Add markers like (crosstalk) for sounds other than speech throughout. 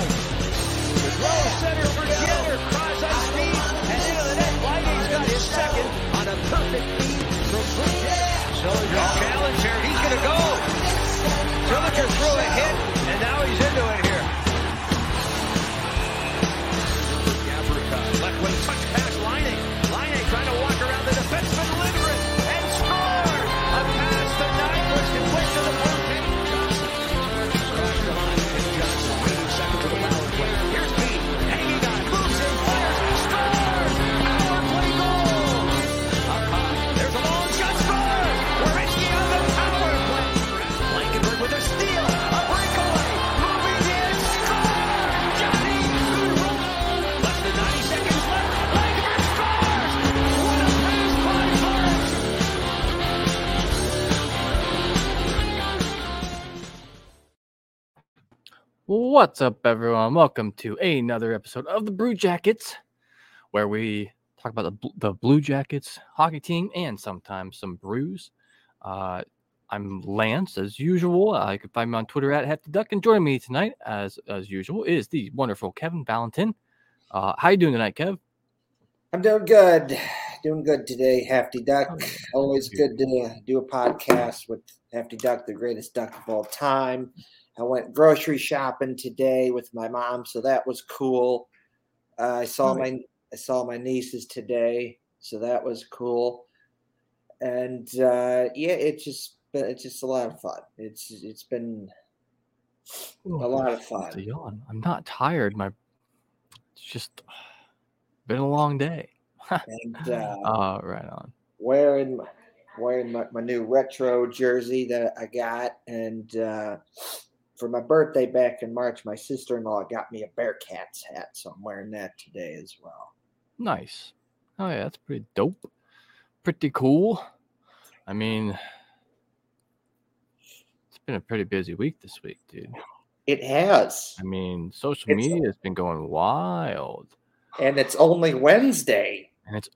sight. What's up, everyone? Welcome to another episode of the Blue Jackets, where we talk about the, Bl- the Blue Jackets hockey team and sometimes some brews. Uh, I'm Lance, as usual. Uh, you can find me on Twitter at Hefty Duck, and joining me tonight, as as usual, is the wonderful Kevin Valentin. Uh, how you doing tonight, Kev? I'm doing good. Doing good today, Hefty Duck. Oh, Always good. good to do a podcast with Hefty Duck, the greatest duck of all time. I went grocery shopping today with my mom, so that was cool. Uh, I saw Oh, my I saw my nieces today, so that was cool. And uh, yeah, it's just been, it's just a lot of fun. It's it's been a lot of fun. yawn. I'm not tired. My it's just been a long day. And (laughs) uh, uh, right on. wearing my- wearing my, my new retro jersey that I got, and uh, for my birthday back in March, my sister in law got me a Bearcats hat, so I'm wearing that today as well. Nice. Oh yeah, that's pretty dope. Pretty cool. I mean, it's been a pretty busy week this week, dude. It has, I mean, social It's- media has been going wild, and it's only Wednesday. and it's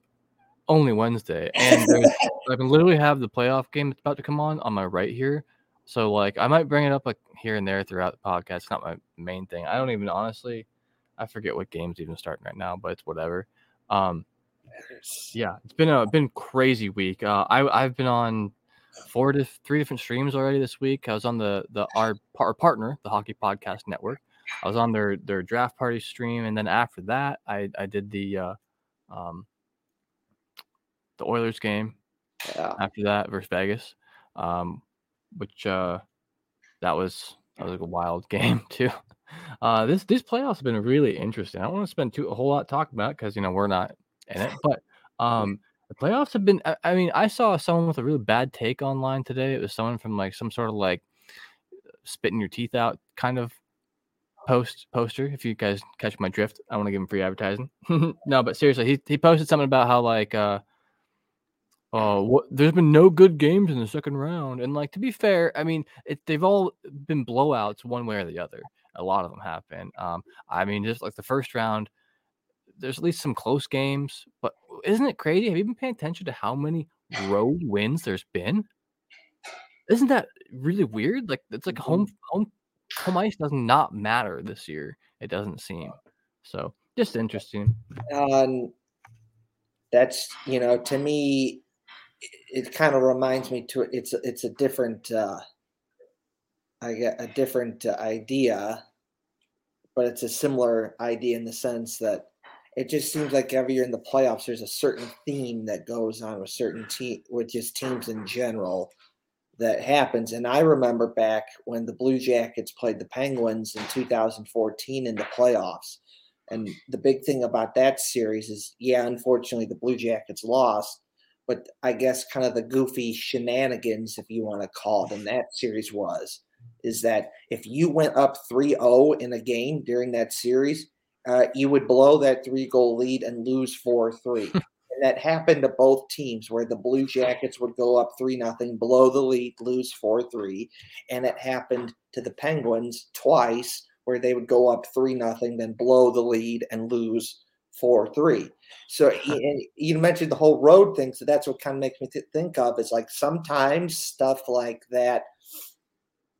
only Wednesday, and (laughs) I can literally have the playoff game that's about to come on on my right here. So like, I might bring it up like here and there throughout the podcast. It's not my main thing. I don't even honestly, I forget what game's even starting right now, but it's whatever. Um, yeah, it's been a been crazy week. Uh, I I've been on four to three different streams already this week. I was on the the our, our partner, the Hockey Podcast Network. I was on their their draft party stream, and then after that, I I did the uh, um the Oilers game. Yeah. After that versus Vegas, um, which uh that was that was like a wild (laughs) game too. Uh, this these playoffs have been really interesting. I don't want to spend too a whole lot talking about because you know we're not in it, but um, the playoffs have been. I, I mean, I saw someone with a really bad take online today. It was someone from like some sort of like spitting your teeth out kind of post poster. If you guys catch my drift, I want to give him free advertising. (laughs) no, but seriously, he he posted something about how like uh uh, what, there's been no good games in the second round, and like to be fair, I mean, it, they've all been blowouts one way or the other. A lot of them have been. Um, I mean, just like the first round, there's at least some close games. But isn't it crazy? Have you been paying attention to how many road (sighs) wins there's been? Isn't that really weird? Like it's like home home home ice does not matter this year. It doesn't seem so. Just interesting. Um, that's you know to me, it, kind of reminds me to it's it's a different. Uh, I get a different idea, but it's a similar idea in the sense that it just seems like every year in the playoffs, there's a certain theme that goes on with certain team, with just teams in general, that happens. And I remember back when the Blue Jackets played the Penguins in 2014 in the playoffs. And the big thing about that series is, yeah, unfortunately, the Blue Jackets lost, but I guess kind of the goofy shenanigans, if you want to call it, in that series was is that if you went up 3-0 in a game during that series, uh, you would blow that three goal lead and lose 4-3. (laughs) and that happened to both teams where the Blue Jackets would go up 3 nothing, blow the lead, lose 4-3, and it happened to the Penguins twice where they would go up 3 nothing, then blow the lead and lose 4-3. So (laughs) and you mentioned the whole road thing, so that's what kind of makes me th- think of is like sometimes stuff like that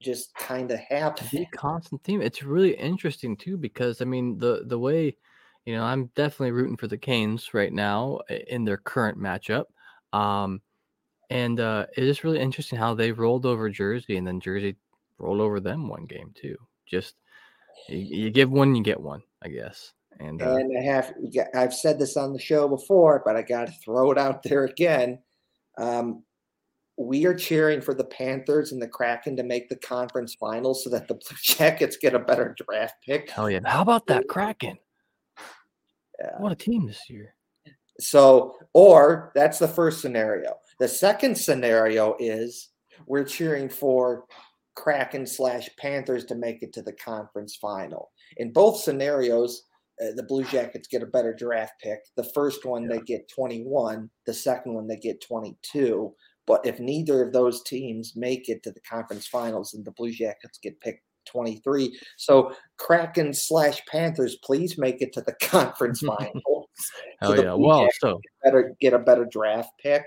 just kind of be happening. a constant theme. It's really interesting too because I mean the the way you know I'm definitely rooting for the Canes right now in their current matchup. Um, and uh, it is really interesting how they rolled over Jersey and then Jersey rolled over them one game too. Just you, you give one, you get one, I guess. And uh, And I have I've said this on the show before, but I got to throw it out there again. Um, we are cheering for the Panthers and the Kraken to make the conference finals so that the Blue (laughs) Jackets get a better draft pick. hell yeah! How about that Kraken? Yeah. What a team this year! So, or that's the first scenario. The second scenario is we're cheering for Kraken slash Panthers to make it to the conference final. In both scenarios, uh, the Blue Jackets get a better draft pick. The first one they get 21, the second one they get 22. But if neither of those teams make it to the conference finals, then the Blue Jackets get picked 23. So Kraken slash Panthers, please make it to the (laughs) conference (laughs) finals. Hell the yeah! Well, Jackets so better get a better draft pick.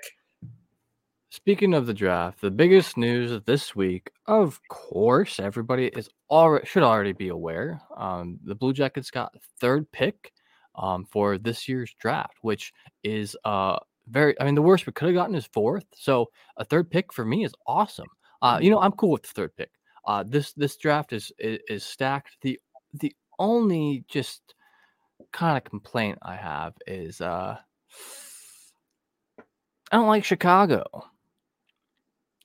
Speaking of the draft, the biggest news this week, of course, everybody is already should already be aware. Um, the Blue Jackets got third pick um, for this year's draft, which is uh very. I mean, the worst we could have gotten is fourth. So a third pick for me is awesome. Uh, you know, I'm cool with the third pick. Uh, this this draft is is, is stacked. The the only just kind of complaint I have is uh I don't like Chicago.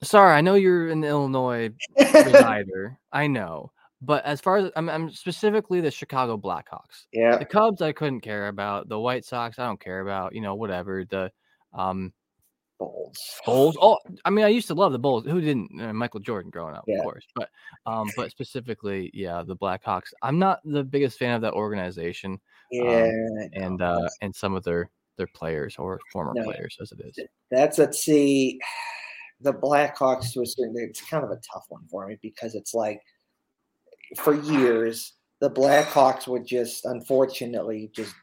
Sorry, I know you're an Illinois resider. (laughs) I know. But as far as I'm, I'm specifically the Chicago Blackhawks. yeah, The Cubs I couldn't care about. The White Sox I don't care about. You know, whatever. The um Bulls. Bulls. Oh, I mean, I used to love the Bulls. Who didn't? Uh, Michael Jordan growing up, Yeah. of course. But um, but specifically, yeah, the Blackhawks. I'm not the biggest fan of that organization Yeah, and uh and some of their their players or former No. players as it is. that's a see. The Blackhawks to a certain it's kind of a tough one for me because it's like for years the Blackhawks would just unfortunately just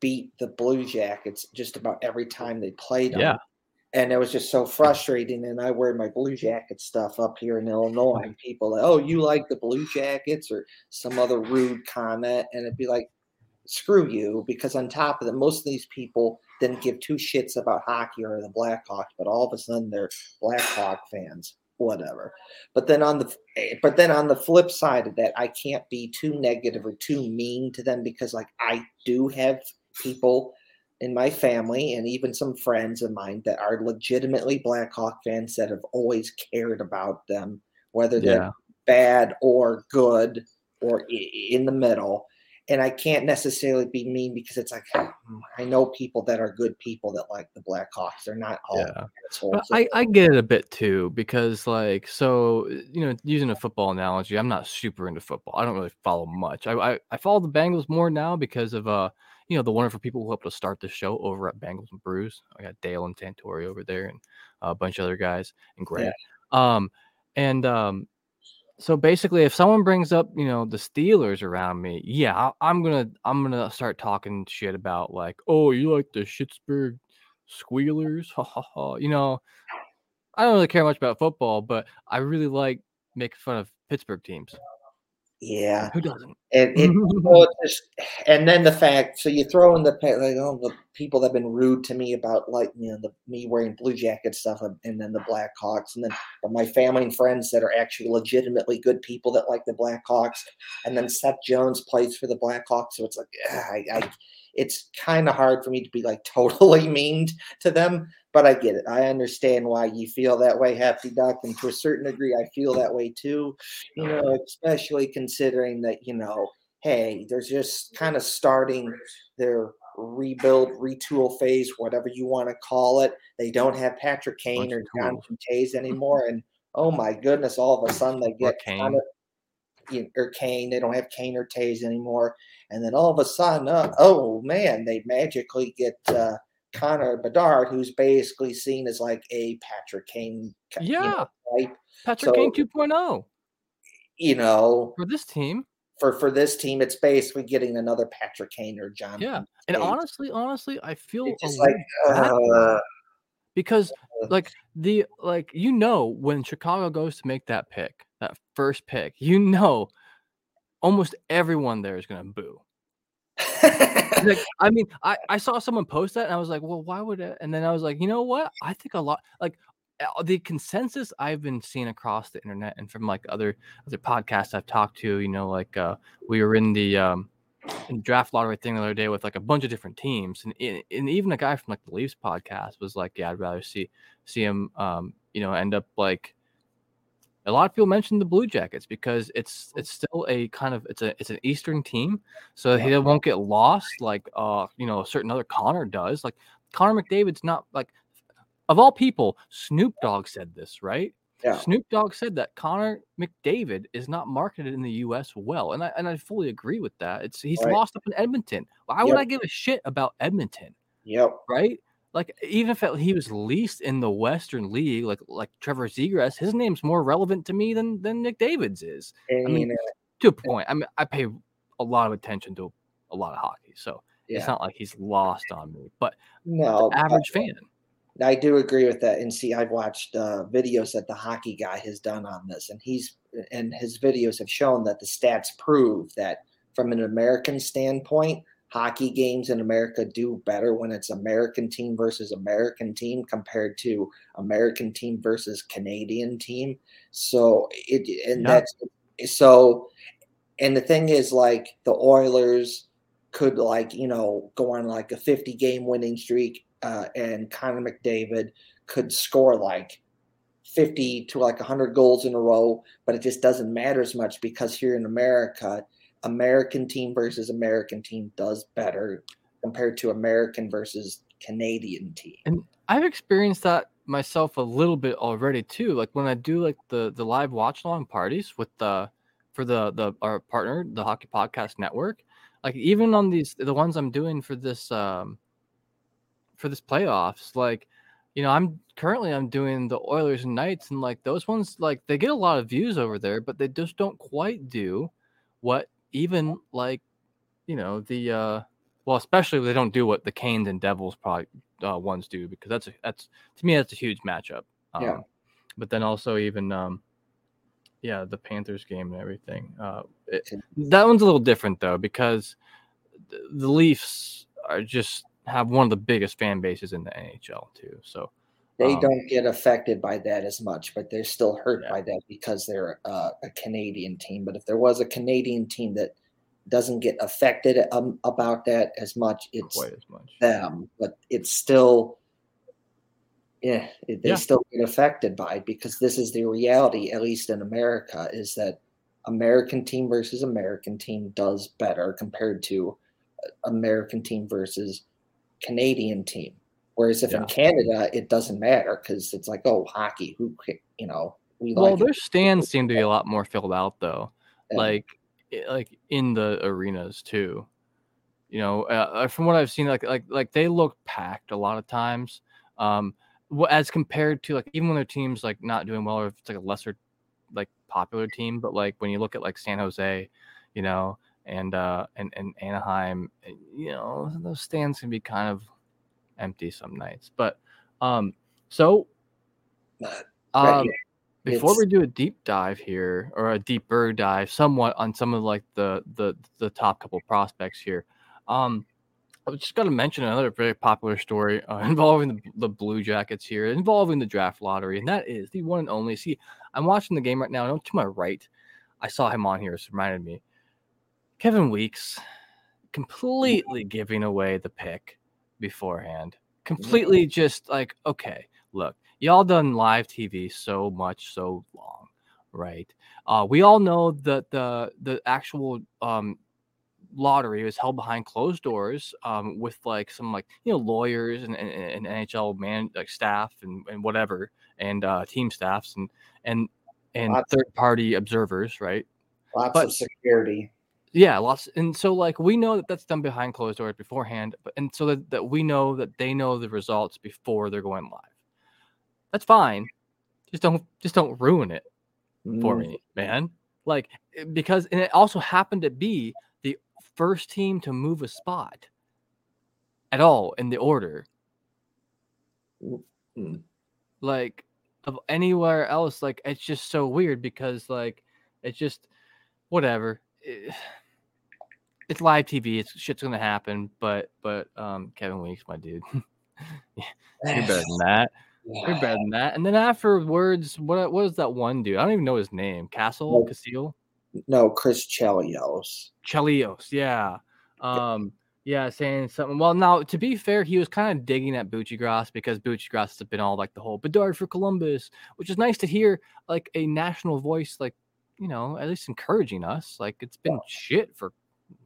beat the Blue Jackets just about every time they played them. Yeah. And it was just so frustrating. And I wear my Blue Jacket stuff up here in Illinois. And people like, oh, you like the Blue Jackets or some other rude comment. And it'd be like, screw you. Because on top of that, most of these people didn't give two shits about hockey or the Blackhawks, but all of a sudden they're Blackhawk fans. Whatever. But then on the but then on the flip side of that, I can't be too negative or too mean to them because like I do have people in my family and even some friends of mine that are legitimately Blackhawk fans that have always cared about them, whether they're Yeah. bad or good or in the middle. And I can't necessarily be mean because it's like I know people that are good people that like the Blackhawks. They're not all Yeah. assholes. I, I get it a bit too because like so you know using a football analogy i'm not super into football i don't really follow much i i, I follow the bengals more now because of uh you know the wonderful people who helped us start the show over at bengals and brews i got dale and tantori over there and a bunch of other guys and grant um and um so basically if someone brings up you know the steelers around me yeah I, i'm gonna i'm gonna start talking shit about like oh you like the Schittsburg squealers ha ha ha you know I don't really care much about football, but I really like making fun of Pittsburgh teams. Yeah. Who doesn't? It, (laughs) it well, it's just, and then the fact, so you throw in the like oh, the people that have been rude to me about like you know the me wearing blue jacket stuff, and then the Blackhawks, and then my family and friends that are actually legitimately good people that like the Blackhawks, and then Seth Jones plays for the Blackhawks, so it's like ah, I, I it's kind of hard for me to be like (laughs) totally mean to them, but I get it. I understand why you feel that way, Happy Duck, and to a certain degree, I feel that way too. You know, especially considering that you know hey, they're just kind of starting their rebuild, retool phase, whatever you want to call it. They don't have Patrick Kane or of. Jonathan Toews anymore. And oh my goodness, all of a sudden they get Kane. Connor, you or Kane. They don't have Kane or Toews anymore. And then all of a sudden, uh, oh man, they magically get uh, Connor Bedard, who's basically seen as like a Patrick Kane you know, Yeah, type. Patrick so- Kane 2.0 You know, for this team. for for this team, it's basically getting another Patrick Kane or John. Yeah, and honestly, honestly, I feel It's just like uh, because like the like you know when Chicago goes to make that pick, that first pick, you know, almost everyone there is going to boo. (laughs) like, I mean, I, I saw someone post that and I was like, well, why would it? And then I was like, you know what? I think a lot like the consensus I've been seeing across the internet and from like other other podcasts I've talked to, you know, like uh, we were in the um, draft lottery thing the other day with like a bunch of different teams, and and even a guy from like the Leafs podcast was like, yeah, I'd rather see see him, um, you know, end up like a lot of people mention the Blue Jackets because it's it's still a kind of it's a it's an Eastern team, so he won't get lost like uh you know a certain other Connor does. Like Connor McDavid's not like of all people, Snoop Dogg said this right. Yeah. Snoop Dogg said that Connor McDavid is not marketed in the U.S. well, and I and I fully agree with that. It's he's right. lost up in Edmonton. Why yep. would I give a shit about Edmonton? Yep. Right like even if he was least in the Western League, like like Trevor Zegras, his name's more relevant to me than than McDavid's is. And, I mean, to a point. I mean, I pay a lot of attention to a lot of hockey, so yeah. it's not like he's lost on me. But no, average I, fan. I do agree with that. And see, I've watched uh, videos that the hockey guy has done on this, and he's and his videos have shown that the stats prove that from an American standpoint, hockey games in America do better when it's American team versus American team compared to American team versus Canadian team. So it and that's so and the thing is like the Oilers could like, you know, go on like a 50 game winning streak uh, and Connor McDavid could score like 50 to like 100 goals in a row, but it just doesn't matter as much because here in America, American team versus American team does better compared to American versus Canadian team. And I've experienced that myself a little bit already too. Like when I do like the the live watch along parties with the for the the our partner, the Hockey Podcast Network. Like even on these the ones I'm doing for this um for this playoffs, like you know, I'm currently I'm doing the Oilers and Knights, and like those ones, like they get a lot of views over there, but they just don't quite do what even like you know the uh well especially if they don't do what the canes and devils probably uh, ones do because that's a, that's to me that's a huge matchup um, yeah. but then also even um yeah the panthers game and everything uh it, that one's a little different though because the leafs are just have one of the biggest fan bases in the nhl too so they um, don't get affected by that as much, but they're still hurt yeah. by that because they're uh, a Canadian team. But if there was a Canadian team that doesn't get affected um, about that as much, it's quite as much them. But it's still, yeah, it, they yeah. still get affected by it because this is the reality, at least in America, is that American team versus American team does better compared to uh, American team versus Canadian team. Whereas if yeah. in Canada, it doesn't matter because it's like, oh, hockey, who, you know, we well, like their it. stands seem to be a lot more filled out though, yeah. like, like in the arenas too. You know, uh, uh, from what I've seen, like, like, like they look packed a lot of times. Um, as compared to like even when their team's like not doing well, or if it's like a lesser, like popular team, but like when you look at like San Jose, you know, and uh and and Anaheim, eh, you know, those stands can be kind of empty some nights. But um, so um, before we do a deep dive here or a deeper dive, somewhat on some of like the the the top couple prospects here, um, I was just got to mention another very popular story uh, (laughs) involving the, the Blue Jackets here, involving the draft lottery, and that is the one and only. See, I'm watching the game right now, and to my right, I saw him on here. It's reminded me, Kevin Weeks, completely giving away the pick beforehand. Completely just like, okay, look, y'all done live TV so much, so long, right? Uh, we all know that the the actual um, lottery was held behind closed doors um, with like some like you know lawyers and, and, and NHL man like staff and, and whatever and uh, team staffs and and and third party observers, right? Lots but, of security. Yeah, lots. And so, like, we know that that's done behind closed doors beforehand, but and so that, that we know that they know the results before they're going live. That's fine. Just don't just don't ruin it for mm. me, man. Like eh, because and it also happened to be the first team to move a spot at all in the order. Mm. Like of anywhere else. Like it's just so weird because like it's just whatever. It- (sighs) it's live TV. It's shit's gonna happen. But but um, Kevin Weeks, my dude, (laughs) you're better than that. You're better than that. And then afterwards, what what is that one dude? I don't even know his name. Castle Nope. Casile. No, Chris Chelios. Chelios, yeah. Um, yeah, saying something. Well, now to be fair, he was kind of digging at Buccigross because Buccigross has been all like the whole Bedard for Columbus, which is nice to hear like a national voice, like you know, at least encouraging us. Like it's been shit for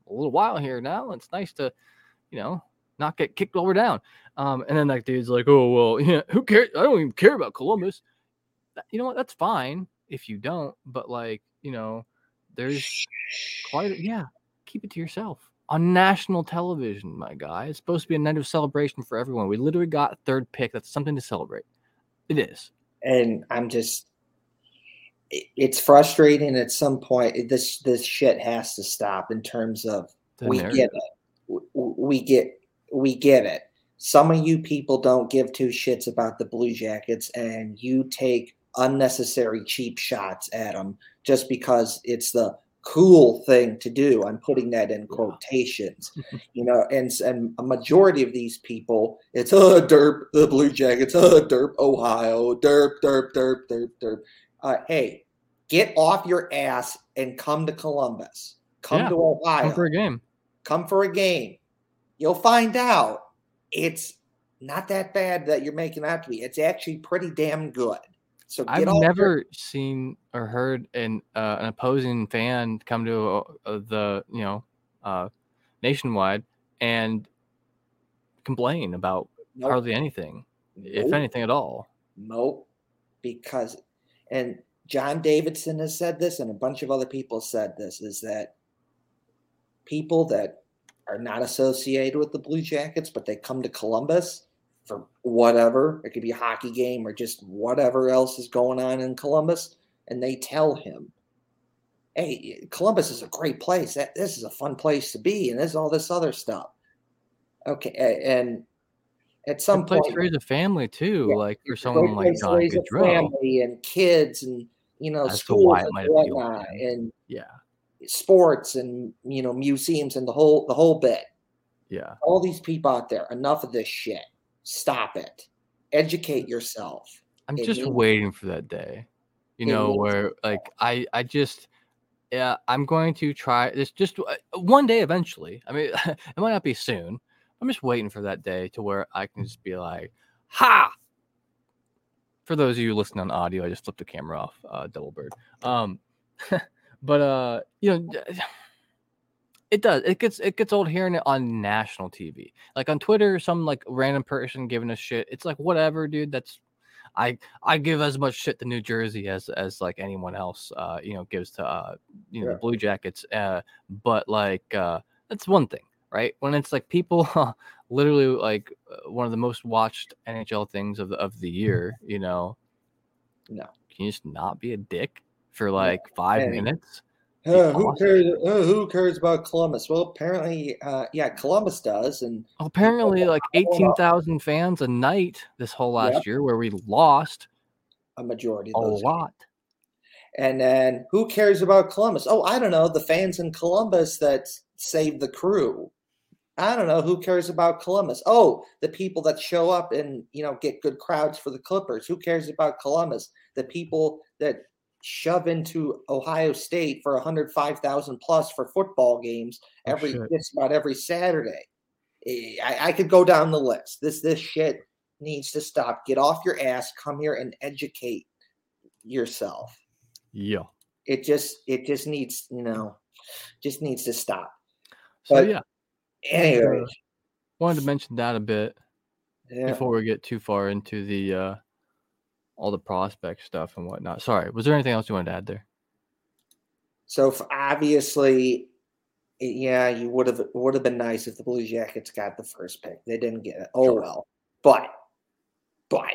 a little while here now. It's nice to, you know, not get kicked while we're down. Um, and then that dude's like, oh well, (laughs) yeah, who cares? I don't even care about Columbus. You know what? That's fine if you don't, but like, you know, there's quite a, yeah keep it to yourself on national television my guy it's supposed to be a night of celebration for everyone we literally got third pick that's something to celebrate it is and I'm just it's frustrating at some point this this shit has to stop in terms of the we narrative. get it. We get we get it. Some of you people don't give two shits about the blue jackets and you take unnecessary cheap shots at them just because it's the cool thing to do. I'm putting that in quotations (laughs) you know and and a majority of these people it's oh derp the blue jackets oh derp ohio derp derp derp derp derp. Uh, hey get off your ass and come to columbus come Yeah, to ohio Come for a game come for a game. You'll find out it's not that bad that you're making out to be. It's actually pretty damn good. So get i've off your- never seen or heard an uh, an opposing fan come to uh, the you know uh nationwide and complain about Nope. hardly anything if anything at all Nope. Because, and John Davidson has said this, and a bunch of other people said this, is that people that are not associated with the Blue Jackets, but they come to Columbus for whatever, it could be a hockey game or just whatever else is going on in Columbus, and they tell him, hey, Columbus is a great place. That This is a fun place to be, and there's all this other stuff. Okay. And at some place point, to raise a family too Yeah, like for it's a great someone like place john Gaudreau. family and kids and you know As schools and might appeal to whatnot and yeah sports and you know museums and the whole the whole bit. yeah All these people out there, enough of this shit. Stop it. Educate yourself. I'm It just waiting for that day, you It know, where like I I just yeah I'm going to try this just uh, one day eventually. I mean, (laughs) it might not be soon. I'm just waiting for that day to where I can just be like, ha. For those of you listening on audio, I just flipped the camera off, uh, double bird. Um, (laughs) but uh, you know, it does. It gets it gets old hearing it on national TV, like on Twitter. Some like random person giving a shit. It's like whatever, dude. That's I I give as much shit to New Jersey as as like anyone else, uh, you know, gives to uh, you know, Yeah. the Blue Jackets. Uh, but like uh, that's one thing, right? When it's like people, (laughs) literally like uh, one of the most watched NHL things of the of the year, you know, No. can you just not be a dick for like five and- minutes? Uh, who awesome. cares? Uh, who cares about Columbus? Well, apparently, uh, yeah, Columbus does, and Apparently, like eighteen thousand fans a night this whole last Yep. year, where we lost a majority a lot. And then who cares about Columbus? Oh, I don't know. The fans in Columbus that saved the crew. I don't know who cares about Columbus. Oh, the people that show up and you know get good crowds for the Clippers. Who cares about Columbus? The people that shove into Ohio State for 105,000 plus for football games Oh, every shit. just about every Saturday. Eh, I, I could go down the list. This this shit needs to stop. Get off your ass. Come here and educate yourself Yeah. it just it just needs you know just needs to stop So yeah, anyway wanted to mention that a bit yeah. before we get too far into the uh all the prospect stuff and whatnot. Sorry, was there anything else you wanted to add there? so obviously yeah you would have would have been nice if the blue jackets got the first pick they didn't get it oh Sure. well but but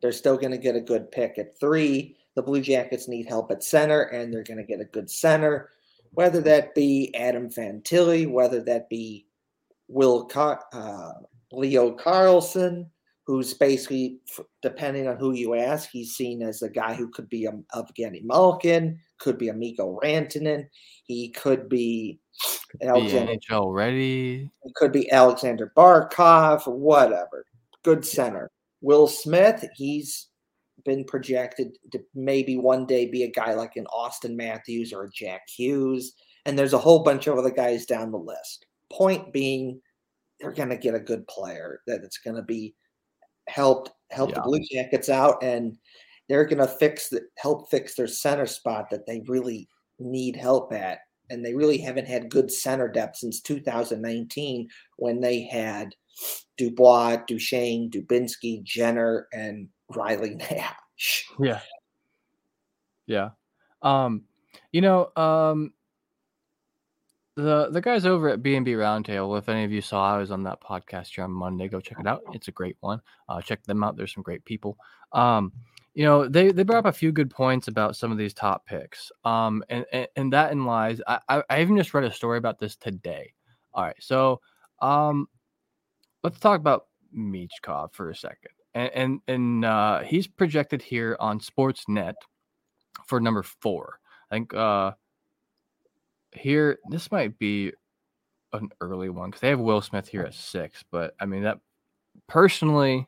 they're still going to get a good pick at three the blue jackets need help at center and they're going to get a good center whether that be adam fantilli whether that be will Car- uh, leo carlsson who's basically, depending on who you ask, he's seen as a guy who could be a Evgeny Malkin, could be a Mikko Rantanen, he could be Alexander, NHL ready. Could be Alexander Barkov, whatever. Good center. Will Smith, he's been projected to maybe one day be a guy like an Auston Matthews or a Jack Hughes. And there's a whole bunch of other guys down the list. Point being, they're going to get a good player that it's going to be helped help yeah. the Blue Jackets out, and they're going to fix the help fix their center spot that they really need help at. And they really haven't had good center depth since 2019 when they had Dubois, Duchene, Dubinsky, Jenner, and Riley (laughs) Nash. Yeah. Yeah. Um, you know, um, the the guys over at B and B Roundtable. If any of you saw, I was on that podcast here on Monday. Go check it out. It's a great one. Uh, check them out. There's some great people. Um, you know, they they brought up a few good points about some of these top picks. Um, and and, and that in lies. I, I I even just read a story about this today. All right, so um, let's talk about Michkov for a second and and, and uh, he's projected here on Sportsnet for number four. I think uh, here this might be an early one because they have Will Smith here at six. But I mean that personally,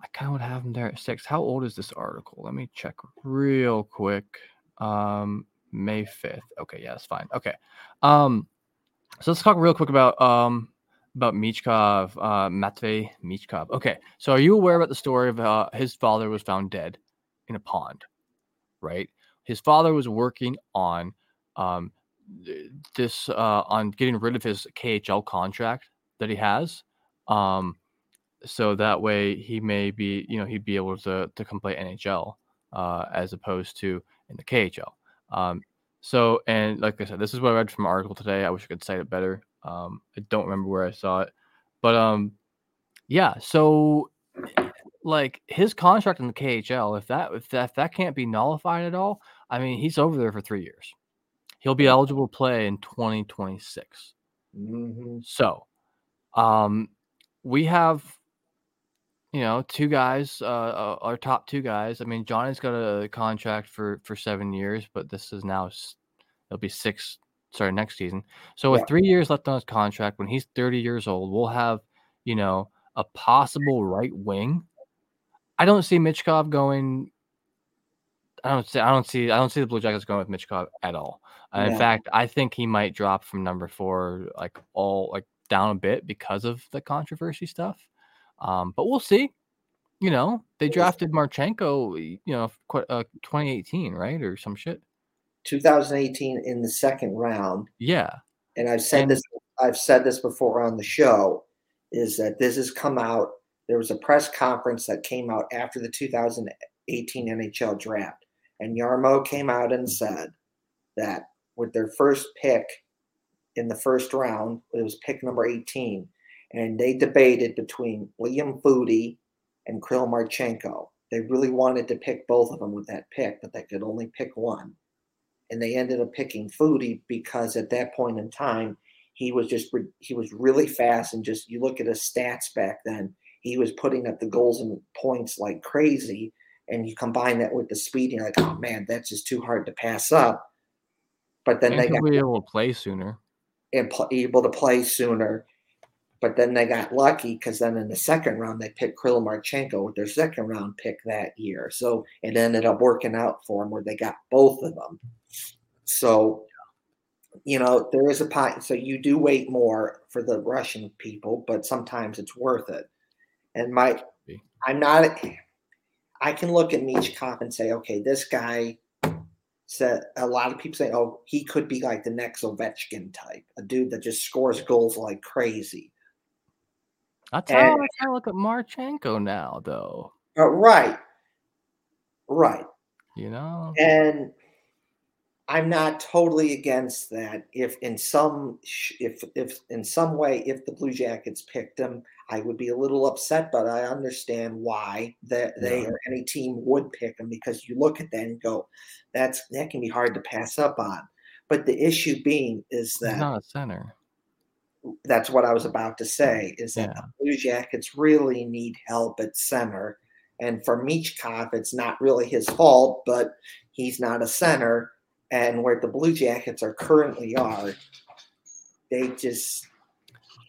I kind of would have him there at six. How old is this article? Let me check real quick. Um, May fifth. Okay, yeah, that's fine. Okay, um, so let's talk real quick about um about Michkov, uh, Matvey Michkov. Okay, so are you aware about the story of uh, his father was found dead in a pond, right? His father was working on um, this uh, on getting rid of his KHL contract that he has, um, so that way he may be, you know, he'd be able to to come play NHL uh, as opposed to in the KHL. Um, so, and like I said, this is what I read from an article today. I wish I could cite it better. Um, I don't remember where I saw it, but um, yeah. So, like his contract in the KHL, if that if that if that can't be nullified at all, I mean, he's over there for three years. He'll be eligible to play in 2026. Mm-hmm. So, um, we have, you know, two guys, uh, uh, our top two guys. I mean, Johnny's got a contract for for seven years, but this is now it'll be six sorry, next season. So with yeah. three years left on his contract, when he's 30 years old, we'll have, you know, a possible right wing. I don't see Michkov going. I don't see. I don't see. I don't see the Blue Jackets going with Michkov at all. Uh, yeah. In fact, I think he might drop from number four, like all like down a bit because of the controversy stuff. Um, but we'll see. You know, they drafted Marchenko. You know, uh, 2018, right, or some shit. 2018 in the second round. Yeah. And I've said and, this I've said this before on the show is that this has come out there was a press conference that came out after the 2018 NHL draft and Jarmo came out and said that with their first pick in the first round, it was pick number 18 and they debated between Liam Foudy and Kirill Marchenko. They really wanted to pick both of them with that pick, but they could only pick one. And they ended up picking Foudy because at that point in time he was just he was really fast and just you look at his stats back then he was putting up the goals and points like crazy. And you combine that with the speed you're like oh man that's just too hard to pass up but then and they got be able to play sooner and pl- able to play sooner but then they got lucky because then in the second round they picked Kirill Marchenko with their second round pick that year. So it ended up working out for them where they got both of them. So, you know, there is a pot. So you do wait more for the Russian people, but sometimes it's worth it. And my, I'm not. I can look at Michkov and say, okay, this guy said a lot of people say, oh, he could be like the next Ovechkin type, a dude that just scores goals like crazy. That's how I kind of look at Marchenko now, though. Uh, right, right. You know, and I'm not totally against that. If in some if if in some way if the Blue Jackets picked him, I would be a little upset, but I understand why that they yeah. or any team would pick him because you look at that and go, that's that can be hard to pass up on. But the issue being is that He's not a center. that's what I was about to say is that Yeah. the Blue Jackets really need help at center. And for Michkov, it's not really his fault, but he's not a center. And where the Blue Jackets are currently are, they just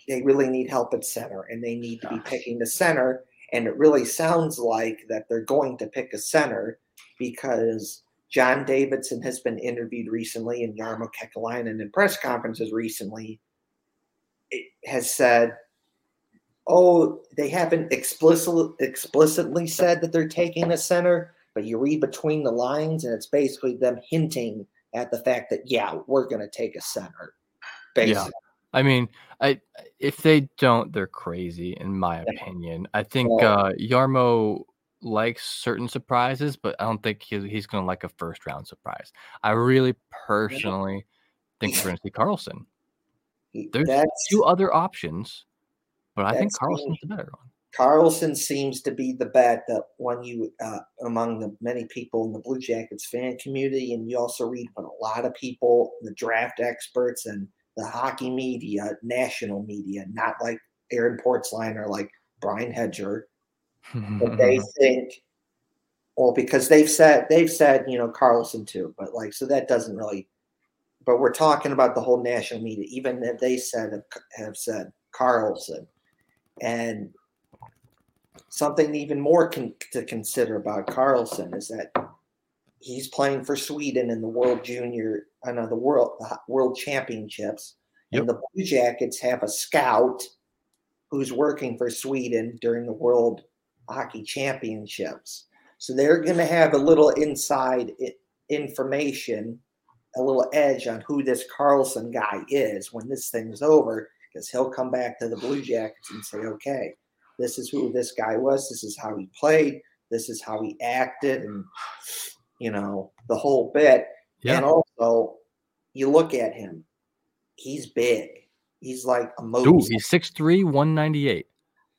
they really need help at center and they need to be picking the center. And it really sounds like that they're going to pick a center because John Davidson has been interviewed recently and Jarmo Kekalainen in press conferences recently it has said, oh, they haven't explicitly explicitly said that they're taking a center, but you read between the lines and it's basically them hinting at the fact that yeah, we're going to take a center. Basically. I mean, I if they don't, they're crazy, in my opinion. I think uh, Jarmo likes certain surprises, but I don't think he, he's going to like a first round surprise. I really personally think we're going to see Carlsson. There's That's two other options, but I think Carlsson's the better one. Carlsson seems to be the bet that when you uh, among the many people in the Blue Jackets fan community, and you also read what a lot of people, the draft experts and the hockey media, national media, not like Aaron Portzline or like Brian Hedger, but they (laughs) think, well, because they've said they've said you know Carlsson too, but like so that doesn't really. But we're talking about the whole national media, even if they said have, have said Carlsson, and something even more con- to consider about Carlsson is that he's playing for Sweden in the World Junior, uh, I know the World the World Championships, Yep. and the Blue Jackets have a scout who's working for Sweden during the World Hockey Championships. So they're going to have a little inside information, a little edge on who this Carlsson guy is when this thing's over, because he'll come back to the Blue Jackets and say, okay, this is who this guy was, this is how he played, this is how he acted, and you know, the whole bit. Yeah. And also, you look at him, he's big. He's like a Dude, he's 6'3, 198.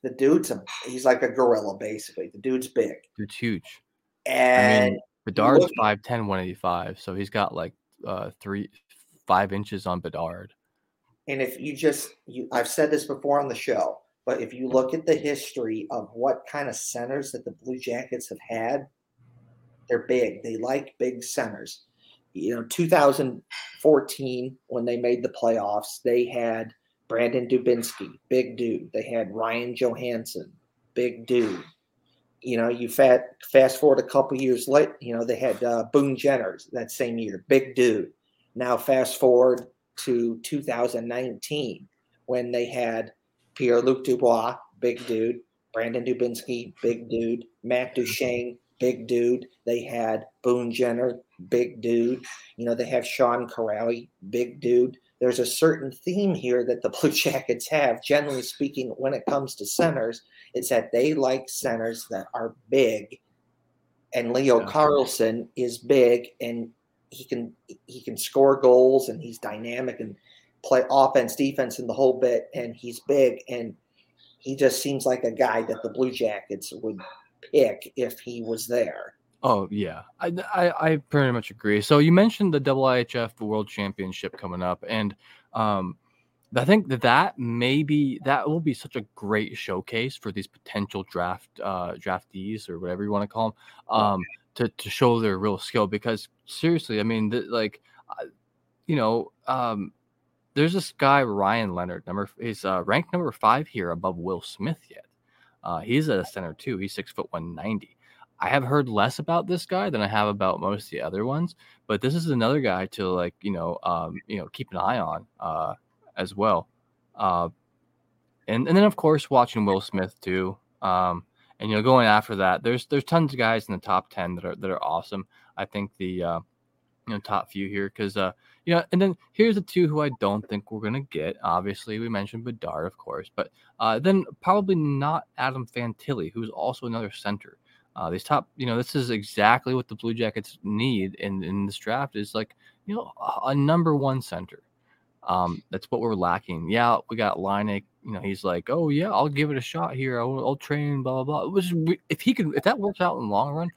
the dude's a, he's like a gorilla, basically. The dude's big. Dude's huge. And Bedard's look- 5'10, 185. So he's got like uh three, five inches on Bedard. and if you just you I've said this before on the show, but if you look at the history of what kind of centers that the Blue Jackets have had, they're big. They like big centers. You know, 2014 when they made the playoffs, they had Brandon Dubinsky, big dude. They had Ryan Johansen, big dude. You know, you fat, fast forward a couple years late, you know, they had uh, Boone Jenners that same year, big dude. Now, fast forward to 2019 when they had Pierre Luc Dubois, big dude, Brandon Dubinsky, big dude, Matt Duchene, big dude. They had Boone Jenner, big dude. You know, they have Sean Kuraly, big dude. There's a certain theme here that the (laughs) Blue Jackets have, generally speaking, when it comes to centers, is that they like centers that are big. And Leo Carlsson is big and he can he can score goals and he's dynamic and play offense, defense, and the whole bit. And he's big and he just seems like a guy that the Blue Jackets would pick if he was there. Oh yeah, I, I I pretty much agree. So you mentioned the IIHF World Championship coming up, and um, I think that that maybe that will be such a great showcase for these potential draft uh, draftees or whatever you want to call them, um, to to show their real skill. Because seriously, I mean, the, like, uh, you know, um, there's this guy Ryan Leonard, number he's uh, ranked number five here above Will Smith yet. Uh, he's at a center too. He's six foot one ninety. I have heard less about this guy than I have about most of the other ones, but this is another guy to like, you know, um, you know, keep an eye on uh, as well. Uh, and and then of course watching Will Smith too. Um, and you know, going after that, there's there's tons of guys in the top ten that are that are awesome. I think the uh, you know top few here because uh, you know, and then here's the two who I don't think we're gonna get. Obviously, we mentioned Bedard, of course, but uh, then probably not Adam Fantilli, who's also another center. Uh, these top, you know, this is exactly what the Blue Jackets need in, in this draft is like, you know, a, number one center. Um, that's what we're lacking. Yeah, we got Leinek. You know, he's like, oh yeah, I'll give it a shot here. I'll, I'll train, blah blah blah. If he could, if that works out in the long run,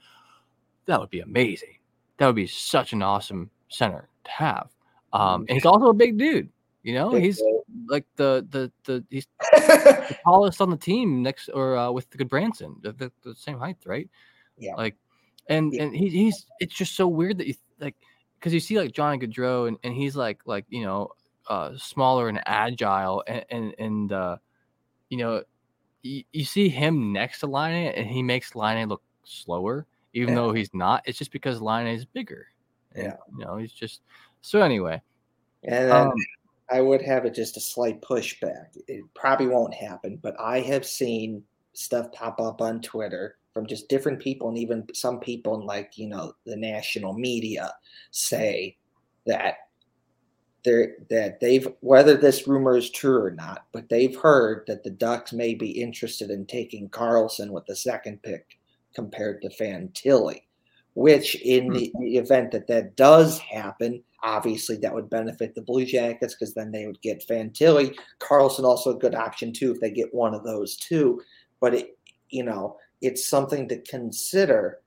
that would be amazing. That would be such an awesome center have. Um, and he's also a big dude. You know, he's like the the the he's (laughs) the tallest on the team next or uh, with the Branson, the, the, the same height, right? Yeah. Like, and Yeah. and he, he's it's just so weird that you like because you see like Johnny Gaudreau and, and he's like like you know uh smaller and agile and and, and uh you know you, you see him next to Laine and he makes Laine look slower even Yeah. though he's not. It's just because Laine is bigger. And, Yeah. you know he's just so anyway. And then Um, I would have it just a slight pushback. It probably won't happen, but I have seen stuff pop up on Twitter from just different people and even some people in like, you know, the national media say that they're that they've whether this rumor is true or not, but they've heard that the Ducks may be interested in taking Carlsson with the second pick compared to Fantilli, which in Hmm. the, the event that that does happen, obviously that would benefit the Blue Jackets because then they would get Fantilli. Carlsson also a good option too if they get one of those too. But it, you know, it's something to consider.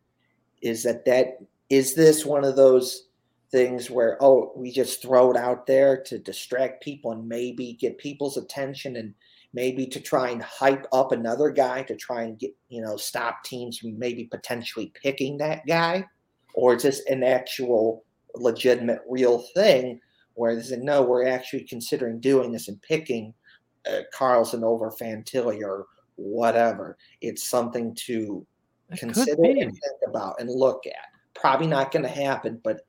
Is that that is this one of those things where oh we just throw it out there to distract people and maybe get people's attention and maybe to try and hype up another guy to try and get you know stop teams from maybe potentially picking that guy? Or is this an actual legitimate real thing where they said no we're actually considering doing this and picking uh, carlsson over fantilli or whatever. It's something to It consider and think about and look at. Probably not going to happen but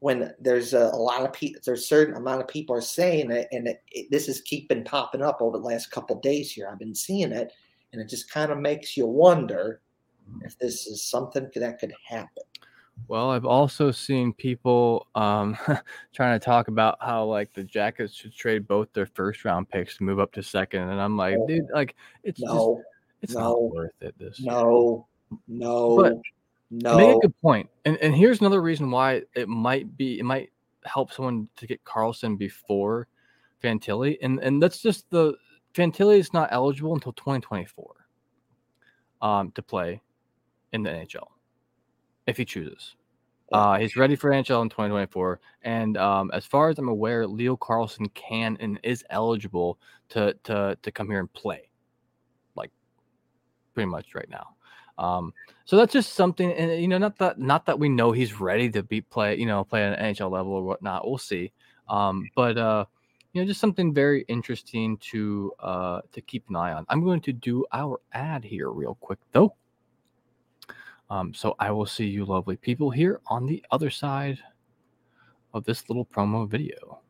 when there's a, a lot of people there's a certain amount of people are saying it and it, it, this is keeping popping up over the last couple days here i've been seeing it and it just kind of makes you wonder if this is something that could happen Well, I've also seen people um, (laughs) trying to talk about how like the Jackets should trade both their first round picks to move up to second, and I'm like, dude, like it's just it's no, not worth it. This year. no no You make a good point, and and here's another reason why it might be it might help someone to get Carlsson before Fantilli, and and that's just the Fantilli is not eligible until 2024 um, to play in the NHL if he chooses. Uh, he's ready for NHL in 2024, and um, as far as I'm aware, Leo Carlsson can and is eligible to to to come here and play, like pretty much right now. Um, so that's just something, and you know, not that not that we know he's ready to be play, you know, play at an NHL level or whatnot. We'll see. Um, but uh, you know, just something very interesting to uh to keep an eye on. I'm going to do our ad here real quick though. Um, so I will see you lovely people here on the other side of this little promo video.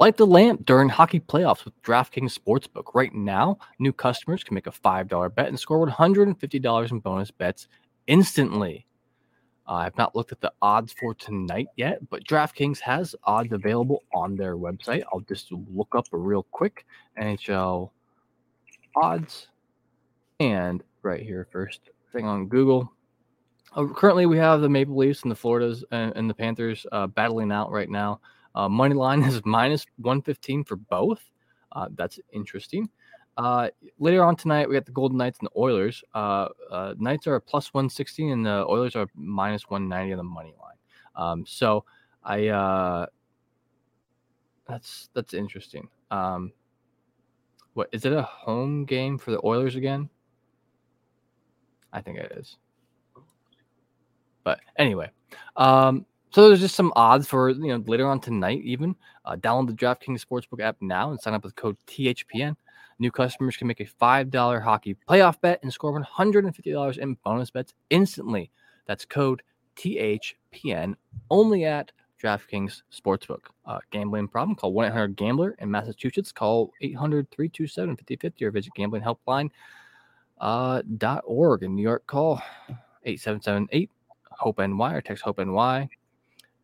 Light the lamp during hockey playoffs with DraftKings Sportsbook. Right now, new customers can make a $5 bet and score $150 in bonus bets instantly. Uh, I've not looked at the odds for tonight yet, but DraftKings has odds available on their website. I'll just look up a real quick NHL odds. And right here, first thing on Google. Uh, currently, we have the Maple Leafs and the Floridas and, and the Panthers uh, battling out right now. Uh, money line (laughs) is minus 115 for both. Uh, that's interesting. Uh, later on tonight, we got the Golden Knights and the Oilers. Uh, uh, Knights are plus 160 and the Oilers are minus 190 on the money line. Um, so I uh, that's that's interesting. Um, what is it a home game for the Oilers again? I think it is. But anyway, um, so there's just some odds for you know later on tonight. Even uh, download the DraftKings Sportsbook app now and sign up with code THPN. New customers can make a five dollar hockey playoff bet and score one hundred and fifty dollars in bonus bets instantly. That's code THPN only at DraftKings Sportsbook. Uh, gambling problem? Call one eight hundred Gambler in Massachusetts. Call 800-327-5050 or visit gamblinghelpline uh, org in New York. Call eight seven seven eight Hope NY or text Hope NY.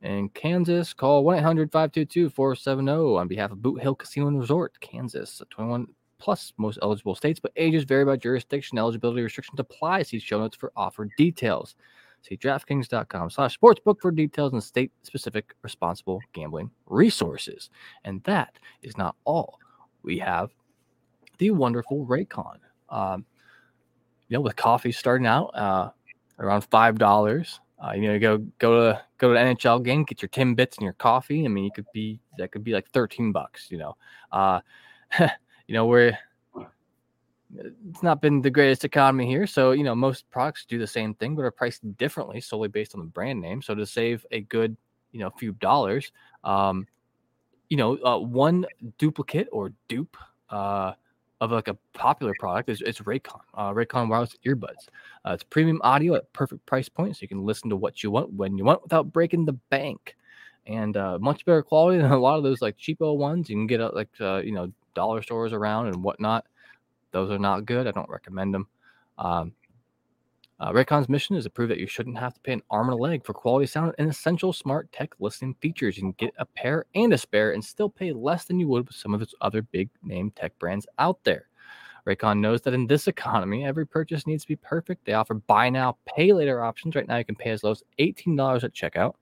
In Kansas, call 1 800 522 470 on behalf of Boot Hill Casino and Resort, Kansas. 21 plus most eligible states, but ages vary by jurisdiction. Eligibility restrictions apply. See show notes for offer details. See DraftKings.com slash sportsbook for details and state specific responsible gambling resources. And that is not all we have the wonderful Raycon. Um, you know, with coffee starting out uh, around five dollars. Uh, you know, go go to go to an NHL game, get your Timbits and your coffee. I mean, you could be that could be like thirteen bucks. You know, uh, (laughs) you know we're it's not been the greatest economy here, so you know most products do the same thing, but are priced differently solely based on the brand name. So to save a good you know few dollars, um, you know, uh, one duplicate or dupe uh, of like a popular product is it's Raycon, uh, Raycon wireless earbuds. Uh, it's premium audio at perfect price point, so you can listen to what you want when you want without breaking the bank, and uh, much better quality than a lot of those like cheapo ones you can get at like uh, you know dollar stores around and whatnot. Those are not good. I don't recommend them. Um, uh, Raycon's mission is to prove that you shouldn't have to pay an arm and a leg for quality sound and essential smart tech listening features. You can get a pair and a spare and still pay less than you would with some of those other big name tech brands out there. Raycon knows that in this (laughs) economy, every purchase needs to be perfect. They offer buy now, pay later options. Right now, you can pay as low as $18 at checkout.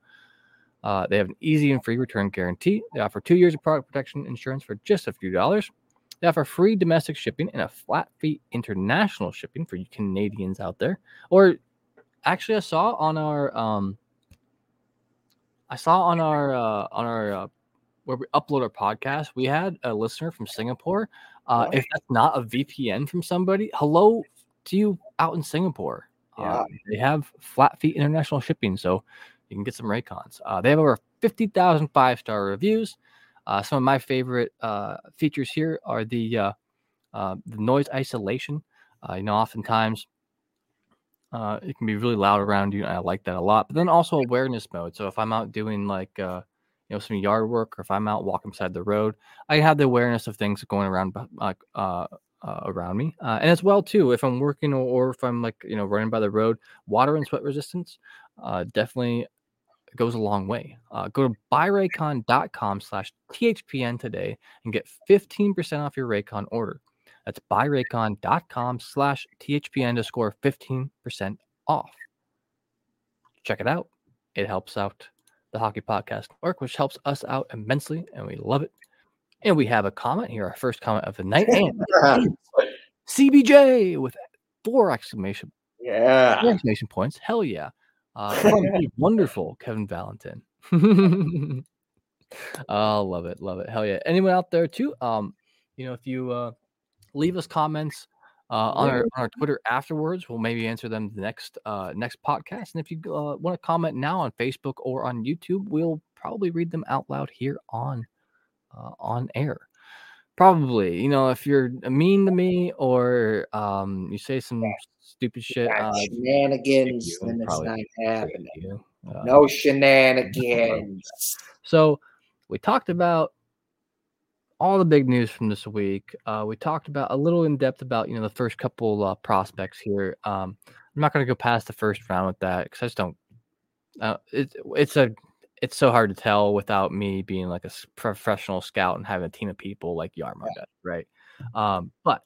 Uh, they have an easy and free return guarantee. They offer two years of product protection insurance for just a few dollars. They offer free domestic shipping and a flat fee international shipping for you Canadians out there. Or actually, I saw on our um, I saw on our uh, on our uh, where we upload our podcast, we had a listener from Singapore. Uh, if that's not a VPN from somebody, hello to you out in Singapore. Yeah. Um, they have flat fee international shipping, so you can get some Raycons. Uh, they have over 50,000 five star reviews. Uh, some of my favorite uh, features here are the uh, uh, the noise isolation. Uh, you know, oftentimes uh, it can be really loud around you, and I like that a lot. But then also awareness mode. So if I'm out doing like you know some yard work, or if I'm out walking beside the road, I have the awareness of things going around around me, and as well too if I'm working or, if I'm like you know running by the road, water and sweat resistance uh, definitely goes a long way. Uh, go to buyraycon.com slash THPN today and get 15% off your Raycon order. That's buyraycon.com slash THPN to score 15% off. Check it out. It helps out the Hockey Podcast Network, which helps us out immensely, and we love it. And we have a comment here, our first comment of the night. (laughs) And CBJ with four exclamation, yeah. exclamation points. Hell yeah. Uh, (laughs) wonderful Kevin Valentin. oh, (laughs) love it, love it. Hell yeah. Anyone out there too? Um, you know, if you uh leave us comments uh, on, our, on our Twitter afterwards, we'll maybe answer them the next uh next podcast. And if you uh, want to comment now on Facebook or on YouTube, we'll probably read them out loud here on uh, on air. Probably, you know, if you're mean to me or um you say some stupid shit, uh, shenanigans, then it's not happening. Uh, No (laughs) shenanigans. So we talked about all the big news from this week. Uh, we talked about a little in depth about you know the first couple uh, prospects here. Um, I'm not going to go past the first round with that because I just don't. Uh, it, it's a it's so hard to tell without me being like a professional scout and having a team of people like Jarmo does, right? Um, but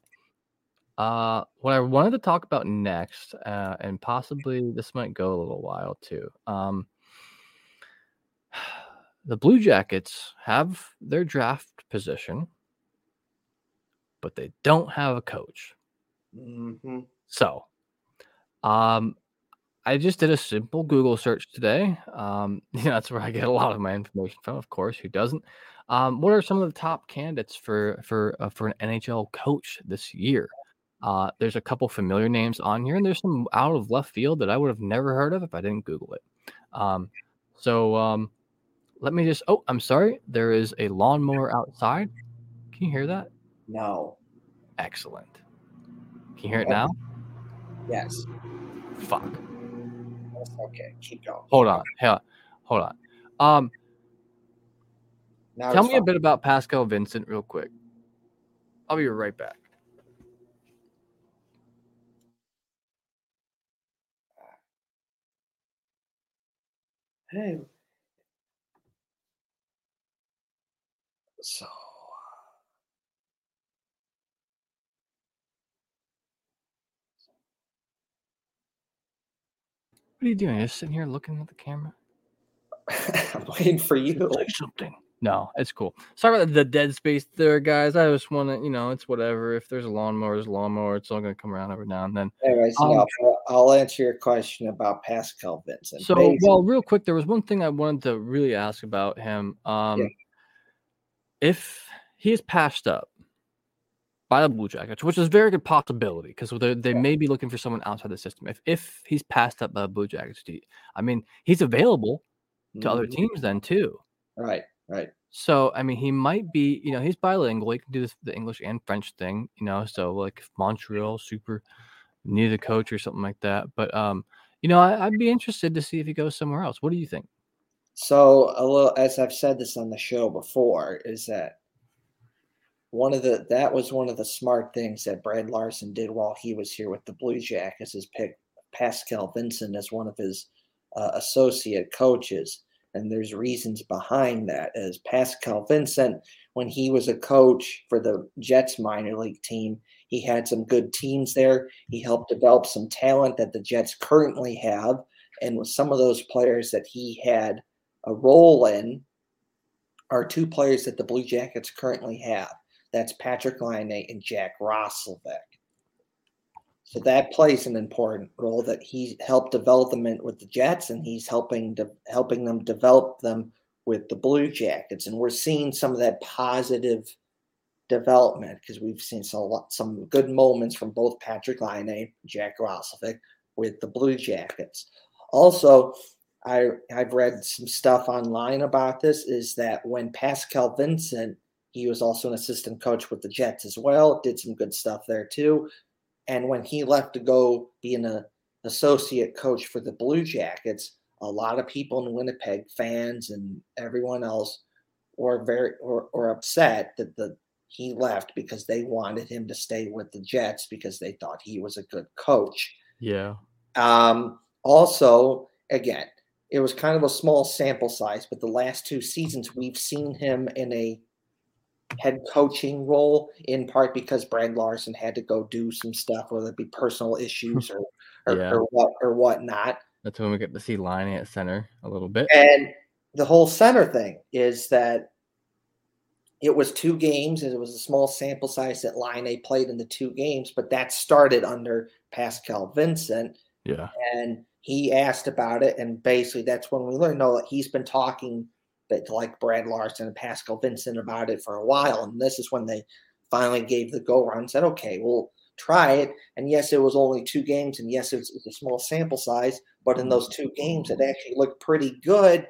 uh, what I wanted to talk about next, uh, and possibly this might go a little while too. Um, (sighs) the Blue Jackets have their draft position, but they don't have a coach. hmm So, um, I just did a simple Google search today. Um, (laughs) you know, that's where I get a lot of my information from, of course. Who doesn't? Um, what are some of the top candidates for for uh, for an NHL coach this year? Uh, there's a couple familiar names on here, and there's some out of left field that I would have never heard of if I didn't Google it. Um, so um, let me just. Oh, I'm sorry. There is a lawnmower outside. Can you hear that? No. Excellent. Can you hear it now? Yes. Fuck. Okay. Keep going. Hold on. Hell, hold on. Um, Now tell me a bit about Pascal Vincent, real quick. I'll be right back. Hey. So. What are you doing? You're just sitting here looking at the camera. I'm (laughs) waiting for you. to Say something. No, it's cool. Sorry about the dead space there, guys. I just want to, you know, it's whatever. If there's a lawnmower, there's a lawnmower. It's all going to come around every now and then. Anyways, Um, no, I'll, I'll answer your question about Pascal Vincent. So, Basically- well, real quick, there was one thing I wanted to really ask about him. Um, If he is passed up by the Blue Jackets, which is a very good possibility because they they Yeah. may be looking for someone outside the system. If if he's passed up by the Blue Jackets, I mean, he's available to other Mhm. teams then too. Right, right. So I mean, he might be, you know, he's bilingual. He can do this, the English and French thing, you know. So like if Montreal super needed a coach or something like that. But um, you know, I, I'd be interested to see if he goes somewhere else. What do you think? So a little, as I've said this on the show before, is that one of the that was one of the smart things that Brad Larsen did while he was here with the Blue Jackets is pick Pascal Vincent as one of his uh, associate coaches, and there's reasons behind that. As Pascal Vincent, when he was a coach for the Jets minor league team, he had some good teams there. He helped develop some talent that the Jets currently have, and with some of those players that he had a role in are two players that the Blue Jackets currently have. That's Patrik Laine and Jack Roslovic. So that plays an important role that he helped develop with the Jets, and he's helping de- helping them develop them with the Blue Jackets. And we're seeing some of that positive development because we've seen some some good moments from both Patrik Laine and Jack Roslovic with the Blue Jackets. Also, I I've read some stuff online about this is that when Pascal Vincent, he was also an assistant coach with the Jets as well, did some good stuff there too. And when he left to go be an uh, associate coach for the Blue Jackets, a lot of people in Winnipeg, fans and everyone else, were very or, or upset that the he left because they wanted him to stay with the Jets because they thought he was a good coach. Yeah. Um, also, again, it was kind of a small sample size, but the last two seasons we've seen him in a head coaching role in part because Brad Larsen had to go do some stuff, whether it be personal (laughs) issues or or, Yeah. or what or whatnot. That's when we get to see Laine at center a little bit. And the whole center thing is that it was two games and it was a small sample size that Laine A played in the two games, but that started under Pascal Vincent. Yeah. and he asked about it, and basically that's when we learned no, that he's been talking that like Brad Larsen and Pascal Vincent about it for a while, and this is when they finally gave the go round and said, okay, we'll try it. And yes, it was only two games, and yes, it was, it's a small sample size, but in those two games, it actually looked pretty good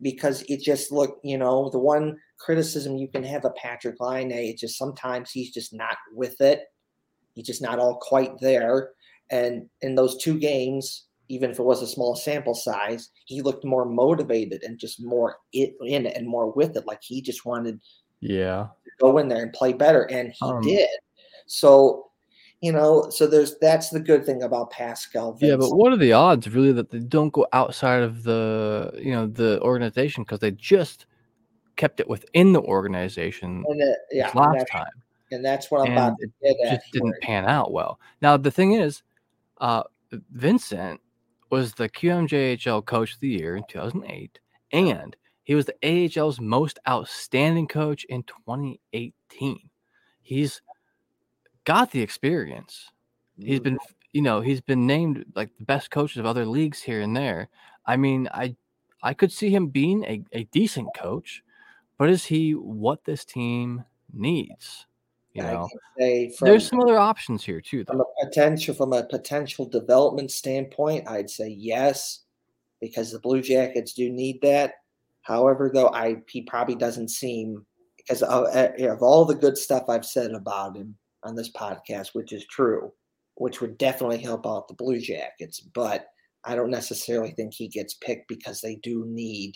because it just looked, you know, the one criticism you can have of Patrik Laine, eh, it's just sometimes he's just not with it. He's just not all quite there. And in those two games, even if it was a small sample size, he looked more motivated and just more it, in it and more with it. Like he just wanted Yeah. to go in there and play better, and he Um, did. So, you know, so there's that's the good thing about Pascal. Yeah, but what are the odds really that they don't go outside of the you know the organization because they just kept it within the organization and, uh, yeah, this and time and that's what I'm and about it to get at just didn't pan out well. Now the thing is, uh, Vincent was the QMJHL Coach of the Year in 2008, and he was the AHL's most outstanding coach in 2018. He's got the experience. He's been, mm-hmm. you know, he's been named like the best coaches of other leagues here and there. I mean, I, I could see him being a, a decent coach, but is he what this team needs? You know, say from, there's some other options here too, from a potential from a potential development standpoint, I'd say yes, because the Blue Jackets do need that. However, though, I he probably doesn't seem because of, uh, of all the good stuff I've said about him on this podcast, which is true, which would definitely help out the Blue Jackets, but I don't necessarily think he gets picked because they do need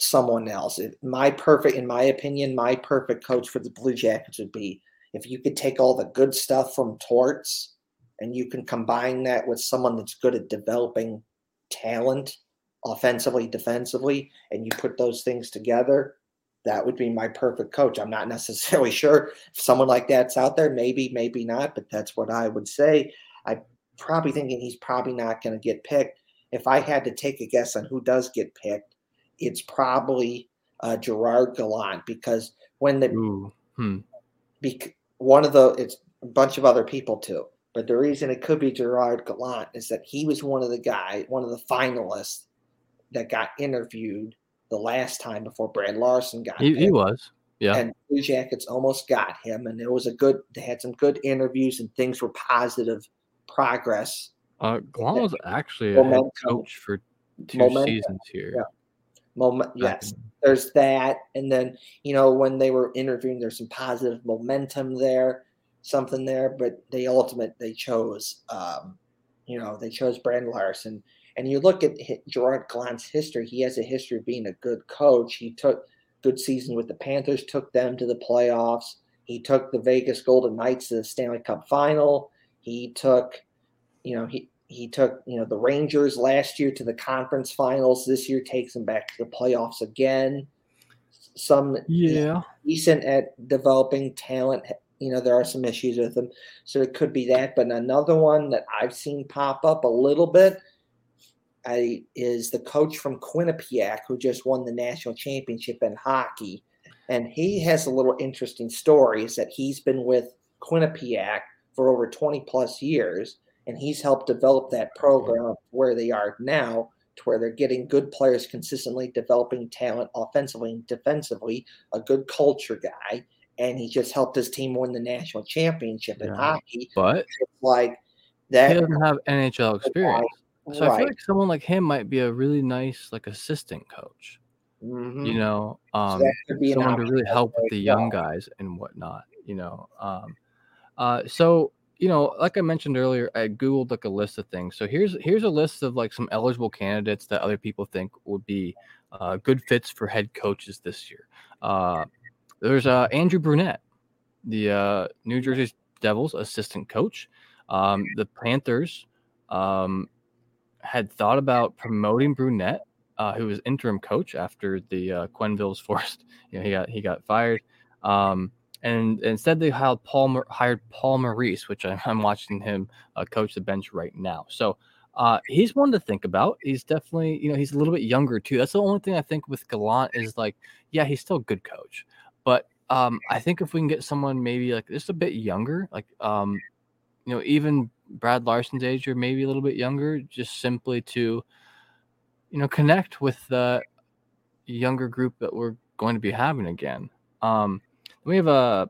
someone else. It, my perfect, in my opinion, my perfect coach for the Blue Jackets would be if you could take all the good stuff from Torts and you can combine that with someone that's good at developing talent offensively, defensively, and you put those things together, that would be my perfect coach. I'm not (laughs) necessarily sure if someone like that's out there. Maybe, maybe not, but that's what I would say. I'm probably thinking he's probably not going to get picked. If I had to take a guess on who does get picked, it's probably uh, Gerard Gallant because when the Ooh. Hmm. bec- one of the it's a bunch of other people too, but the reason it could be Gerard Gallant is that he was one of the guy, one of the finalists that got interviewed the last time before Brad Larsen got He, he was. Yeah. and Blue Jackets almost got him, and it was a good. They had some good interviews, and things were positive progress. Uh, Gallant was actually a head coach for two Momentum, seasons here. yeah. Moment, yes, there's that, and then you know when they were interviewing, there's some positive momentum there, something there, but they ultimate they chose, um, you know, they chose Brandon Larsen, and you look at Gerard Gallant's history. He has a history of being a good coach. He took good season with the Panthers, took them to the playoffs. He took the Vegas Golden Knights to the Stanley Cup final. He took, you know, he he took you know the Rangers last year to the conference finals. This year takes them back to the playoffs again. Some Yeah. decent at developing talent. You know, there are some issues with them, so it could be that. But another one that I've seen pop up a little bit I, is the coach from Quinnipiac who just won the national championship in hockey, and he has a little interesting story. Is that he's been with Quinnipiac for over twenty plus years, and he's helped develop that program where they are now to where they're getting good players consistently, developing talent offensively and defensively, a good culture guy, and he just helped his team win the national championship in hockey. But It's like he that, doesn't have NHL experience. So I feel like someone like him might be a really nice like assistant coach. Mhm. You know, So um, be someone to really help with the young guys and whatnot. You know, um, uh, so you know, like I mentioned earlier, I googled like a list of things. So here's here's a list of like some eligible candidates that other people think would be uh, good fits for head coaches this year. Uh, there's uh, Andrew Brunette, the uh, New Jersey Devils assistant coach. Um, the Panthers um, had thought about promoting Brunette, uh, who was interim coach after the uh, Quenneville's forced. (laughs) You know, he got he got fired. Um, and instead, they hired Paul hired Paul Maurice, which I'm, I'm watching him uh, coach the bench right now. So uh, he's one to think about. He's definitely, you know, he's a little bit younger too. That's the only thing I think with Gallant is like, yeah, he's still a good coach, but um, I think if we can get someone maybe like just a bit younger, like um, you know, even Brad Larsen's age or maybe a little bit younger, just simply to, you know, connect with the younger group that we're going to be having again. Um, we have a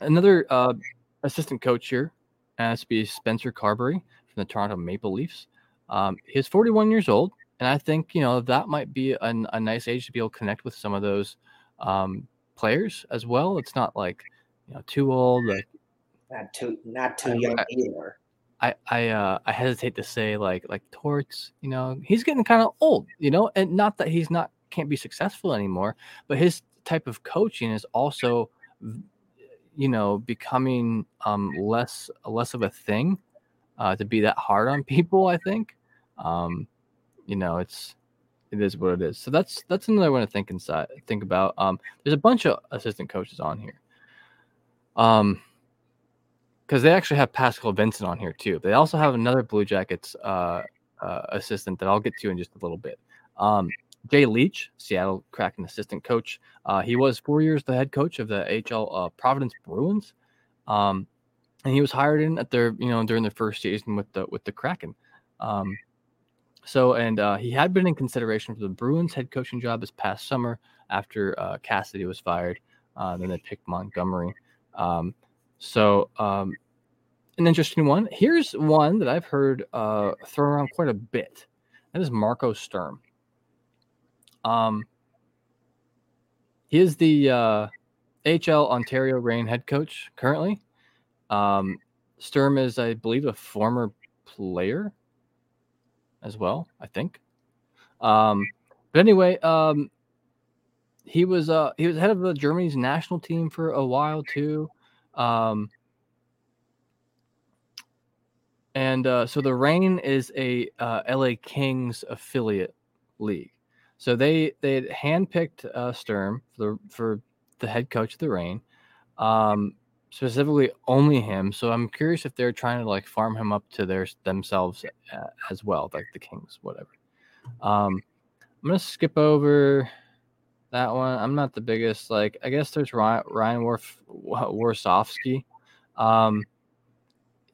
another uh, assistant coach here, and that's be Spencer Carbery from the Toronto Maple Leafs. Um, he's 41 years old, and I think you know that might be an, a nice age to be able to connect with some of those um, players as well. It's not like you know too old. Like Not too, not too I- young I- either. I I uh, I hesitate to say like like Torts. You know, he's getting kind of old. You know, and not that he's not can't be successful anymore, but his type of coaching is also you know becoming um less less of a thing uh to be that hard on (laughs) people i think. Um you know it's it is what it is. So that's that's another one to think inside think about um there's a bunch of assistant coaches on here. Um because they actually have pascal vincent on here too they also have another blue jackets uh, uh assistant that i'll get to in just a little bit. Um Jay Leach, Seattle Kraken assistant coach. Uh, he was four years the head coach of the HL uh, Providence Bruins, um, and he was hired in at their you know during their first season with the with the Kraken. Um, so and uh, he had been in consideration for the Bruins head coaching job this past summer after uh, Cassidy was fired. Uh, then they picked Montgomery. Um, so um, an interesting one. Here's one that I've heard uh, thrown around quite a bit. That is Marco Sturm. Um, he is the uh, HL Ontario Reign head coach currently. Um, Sturm is, I believe, a former player as well. I think. Um, but anyway, um, he was uh, he was head of the Germany's national team for a while too. Um, and uh, so the Reign is a uh, LA Kings affiliate league. So they they had handpicked uh, Sturm for the for the head coach of the Reign, um, specifically only him. So I'm curious if they're trying to like farm him up to their themselves uh, as well, like the Kings, whatever. Um, I'm gonna skip over that one. I'm not the biggest like. I guess there's Ryan Ryan Warf. Um,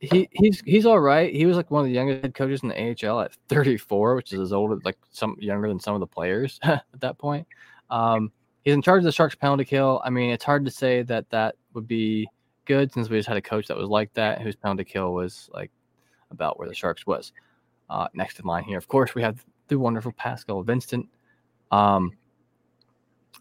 he he's he's all right. He was like one of the youngest head coaches in the AHL at 34, which is as old as like some younger than some of the players (laughs) at that point. Um, he's in charge of the Sharks penalty kill. I mean, it's hard to say that that would be good since we just had a coach that was like that, whose penalty kill was like about where the Sharks was. Uh, next in line here, of course, we have the wonderful Pascal Vincent. Um,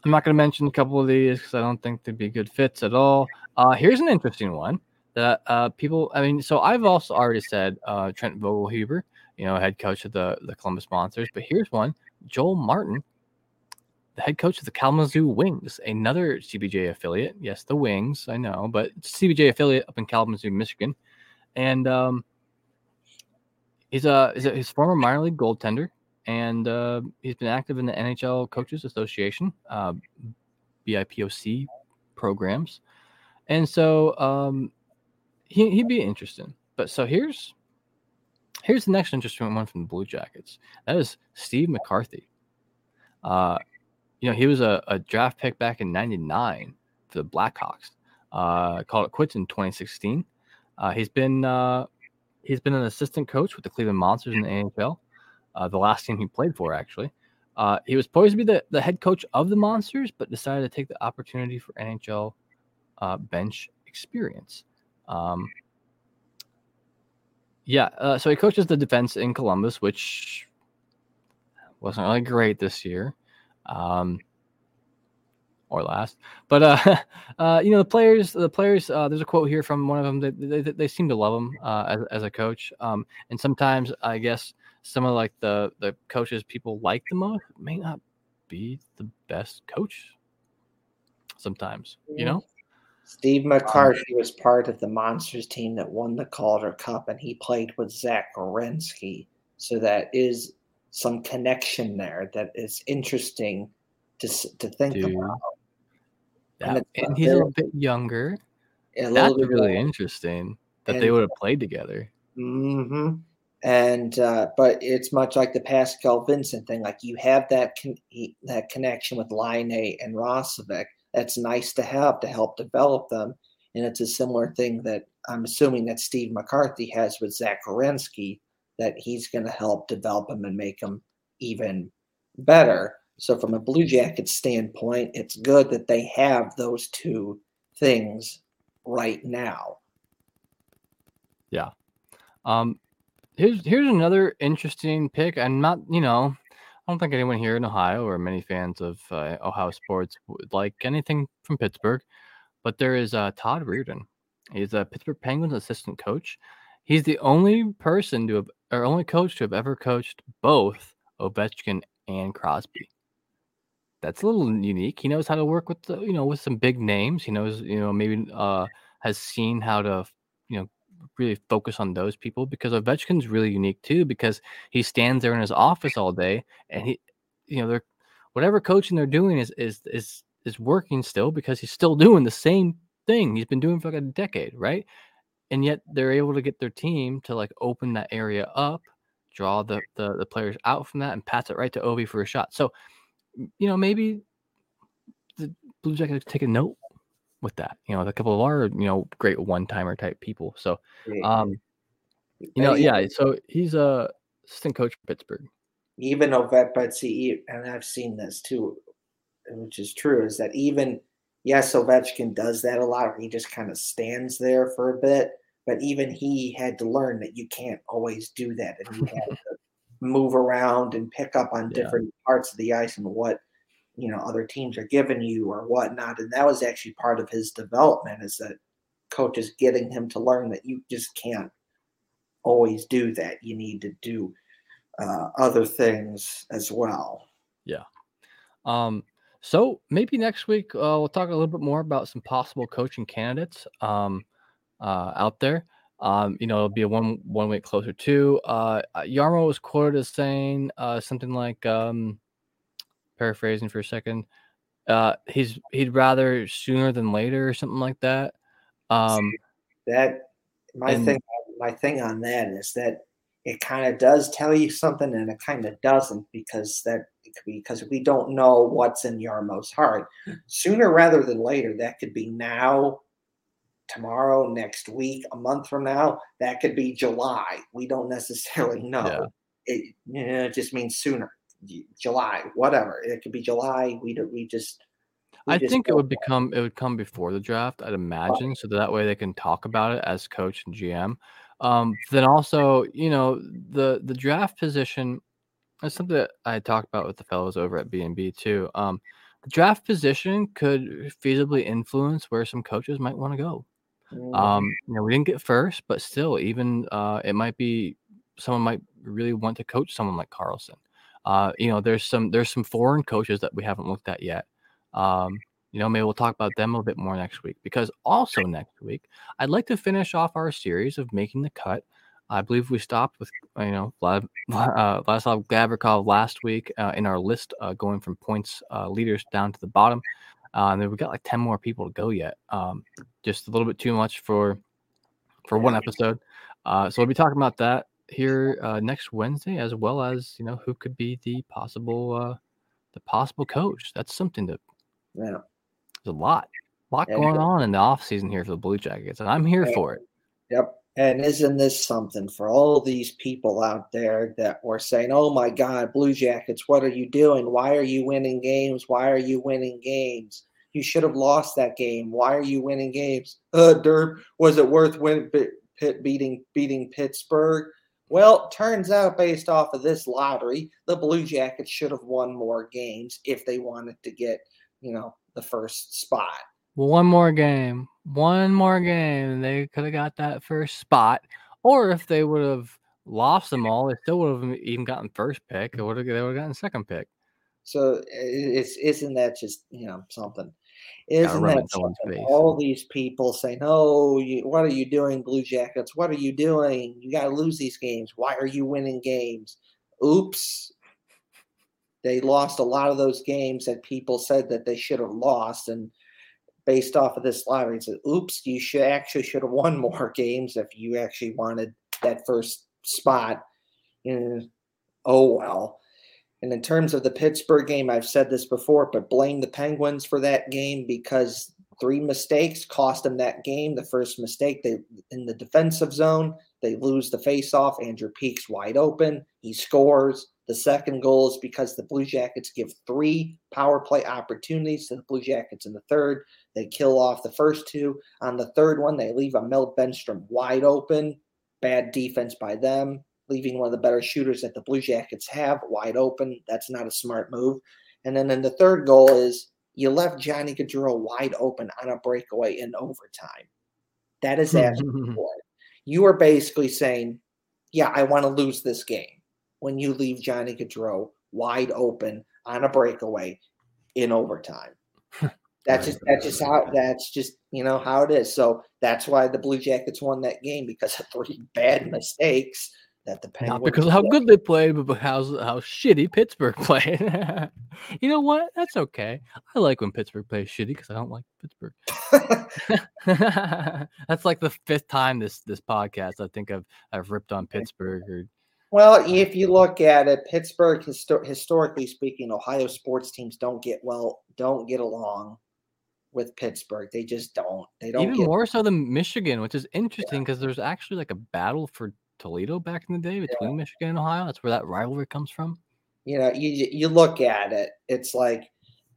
I'm not going to mention a couple of these because I don't think they'd be good fits at all. Uh, here's an interesting one that uh, people, I mean, so I've also already said uh, Trent Vogelhuber, you know, head coach of the, the Columbus Monsters, but here's one Joel Martin, the head coach of the Kalamazoo Wings, another CBJ affiliate. Yes, the Wings, I know, but CBJ affiliate up in Kalamazoo, Michigan. And um, he's, a, a his former minor league goaltender, and uh, he's been active in the NHL Coaches Association, uh, BIPOC programs. And so um, he, he'd be interesting. But so here's here's the next interesting one from the Blue Jackets. That is Steve McCarthy. Uh, you know, he was a, a draft pick back in '99 for the Blackhawks. Uh, called it quits in 2016. Uh, he's been uh, he's been an assistant coach with the Cleveland Monsters in the NHL, uh, the last team he played for actually. Uh, he was poised to be the, the head coach of the Monsters, but decided to take the opportunity for NHL uh, bench experience. Um, yeah, uh, so he coaches the defense in Columbus, which wasn't really great this year, um, or last. But uh, (laughs) uh, you know, the players, the players. Uh, there's a quote here from one of them. They, they, they seem to love him uh, as, as a coach. Um, and sometimes, I guess, some of like the the coaches people like the most may not be the best coach. Sometimes, you know. Steve McCarthy was part of the Monsters team that won the Calder Cup, and he played with Zach Werenski. So that is some connection there that is interesting to to think Dude. about. That, And and, he's a bit younger. A That's really interesting that they would have played together. hmm And uh, but it's much like the Pascal Vincent thing. Like you have that con- that connection with Laine and Roslovic. That's nice to have to help develop them. And it's a similar thing that I'm assuming that Steve McCarthy has with Zach Werenski, that he's going to help develop him and make him even better. So from a Blue Jackets standpoint, it's good that they have those two things right now. Yeah. Um, here's here's another interesting pick. I'm not, you know, I don't think anyone here in Ohio or many fans of uh, Ohio sports would like anything from Pittsburgh, but there is uh, Todd Reirden. He's a Pittsburgh Penguins assistant coach. He's the only person to have, or only coach to have ever coached both Ovechkin and Crosby. That's a little unique. He knows how to work with the, you know, with some big names. He knows, you know, maybe uh, has seen how to, you know, really focus on those people because Ovechkin's really unique too because he stands there in his office all day and he, you know, they're whatever coaching they're doing is is is is working still because he's still doing the same thing he's been doing for like a decade, right? And yet they're able to get their team to like open that area up, draw the the, the players out from that, and pass it right to Ovi for a shot. So, you know, maybe the Blue Jackets take a note with that. You know, a couple of our you know great one timer type people. So, um, you know, yeah. So he's a assistant coach for Pittsburgh. even Ovechkin, but see, and I've seen this too, which is true, is that even yes, Ovechkin does that a lot. Where he just kind of stands there for a bit, but even he had to learn that you can't always do that, and you have (laughs) to move around and pick up on Yeah. different parts of the ice and what you know other teams are giving you or whatnot. And that was actually part of his development, is that coaches getting him to learn that you just can't always do that. You need to do uh, other things as well. Yeah um, so maybe next week uh, we'll talk a little bit more about some possible coaching candidates um, uh, out there. Um, you know, it'll be a one one week closer to. Uh, Jarmo was quoted as saying uh, something like, um, paraphrasing for a second, uh, he's he'd rather sooner than later or something like that. Um, That my And- thing, my thing on that is that it kind of does tell you something, and it kind of doesn't because that because we don't know what's in Jarmo's heart. Sooner rather than later, that could be now, tomorrow, next week, a month from now. That could be July. We don't necessarily (laughs) know. Yeah. It, yeah, it just means sooner, July, whatever. It could be July. We we just. we I just think it would become it would come before the draft, I'd imagine, so that way they can talk about it as coach and GM. Um, then also, you know, the the draft position is something that I talked about with the fellows over at B and B too. Um, the draft position could feasibly influence where some coaches might want to go. Mhm. Um, you know, we didn't get first, but still, even uh, it might be someone might really want to coach someone like Carlsson. Uh, you know, there's some there's some foreign coaches that we haven't looked at yet. Um, you know, maybe we'll talk about them a bit more next week because also next week, I'd like to finish off our series of making the cut. I believe we stopped with uh, you know Vlad, (laughs) uh, Vladislav Gavrikov last week uh, in our list, uh, going from points uh, leaders down to the bottom. Uh, and then we got like ten more people to go yet. Um, just a little bit too much for for one episode. Uh, so we'll be talking about that here uh, next Wednesday, as well as you know who could be the possible uh, the possible coach. That's something that Yeah. there's a lot, a lot Yeah, going yeah. on in the off season here for the Blue Jackets, and I'm here Yeah. for it. Yep. And isn't this something for all these people out there that were saying, oh my God, Blue Jackets, what are you doing? Why are you winning games? Why are you winning games? You should have lost that game. Why are you winning games? Uh, Derp, was it worth win- Pitt beating beating Pittsburgh? Well, turns out based off of this lottery, the Blue Jackets should have won more games if they wanted to get, you know, the first spot. One more game, one more game, they could have got that first spot. Or if they would have lost them all, they still would have even gotten first pick. Or would have they would have gotten second pick. So it's isn't that just you know something? Isn't rub it in that someone's something? face. All these people saying, "Oh, you, what are you doing, Blue Jackets? What are you doing? You got to lose these games. Why are you winning games?" Oops, they lost a lot of those games that people said that they should have lost, and based off of this lottery, it said, "Oops, you should actually should have won (laughs) more games if you actually wanted that first spot." And, oh well. And in terms of the Pittsburgh game, I've said this before, but blame the Penguins for that game because three mistakes cost them that game. The first mistake, they in the defensive zone, they lose the faceoff. Andrew Peeke's wide open. He scores. The second goal is because the Blue Jackets give three power play opportunities to the Blue Jackets in the third. They kill off the first two. On the third one, they leave Emil Bemstrom wide open. Bad defense by them leaving one of the better shooters that the Blue Jackets have wide open. That's not a smart move. And then in the third goal is you left Johnny Gaudreau wide open on a breakaway in overtime. That is absolutely. (laughs) You are basically saying, yeah, I want to lose this game when you leave Johnny Gaudreau wide open on a breakaway in overtime. (laughs) That's just that's just how that's just you know how it is. So that's why the Blue Jackets won that game because of three bad mistakes that the Penguins Not because of how good they played, but because how shitty Pittsburgh (laughs) played. you know what? That's okay. I like when Pittsburgh plays shitty because I don't like Pittsburgh. (laughs) (laughs) That's like the fifth time this this podcast I think I've I've ripped on Pittsburgh or Well, if you look at it, Pittsburgh, histo- historically speaking, Ohio sports teams don't get well, don't get along with Pittsburgh. They just don't. They don't even get. more so than Michigan, which is interesting because there's actually like a battle for Toledo back in the day between Michigan and Ohio. That's where that rivalry comes from. You know, you you look at it, it's like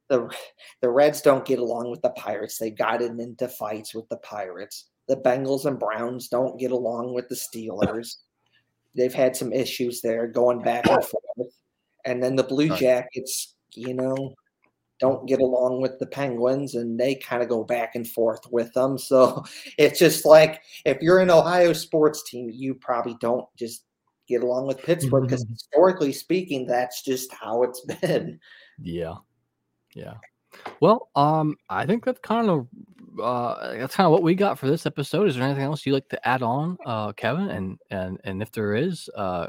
the the Reds don't get along with the Pirates. They got in into fights with the Pirates. The Bengals and Browns don't get along with the Steelers. They've had some issues there going back and forth. And then the Blue Jackets, you know, don't get along with the Penguins and they kind of go back and forth with them. So (laughs) it's just like if you're an Ohio sports team, you probably don't just get along with Pittsburgh because historically speaking, that's just how it's (laughs) been. Yeah. Yeah. Well, um, I think that's kind of uh that's kind of what we got for this episode. Is there anything else you'd like to add on, uh, Kevin? And and and if there is, uh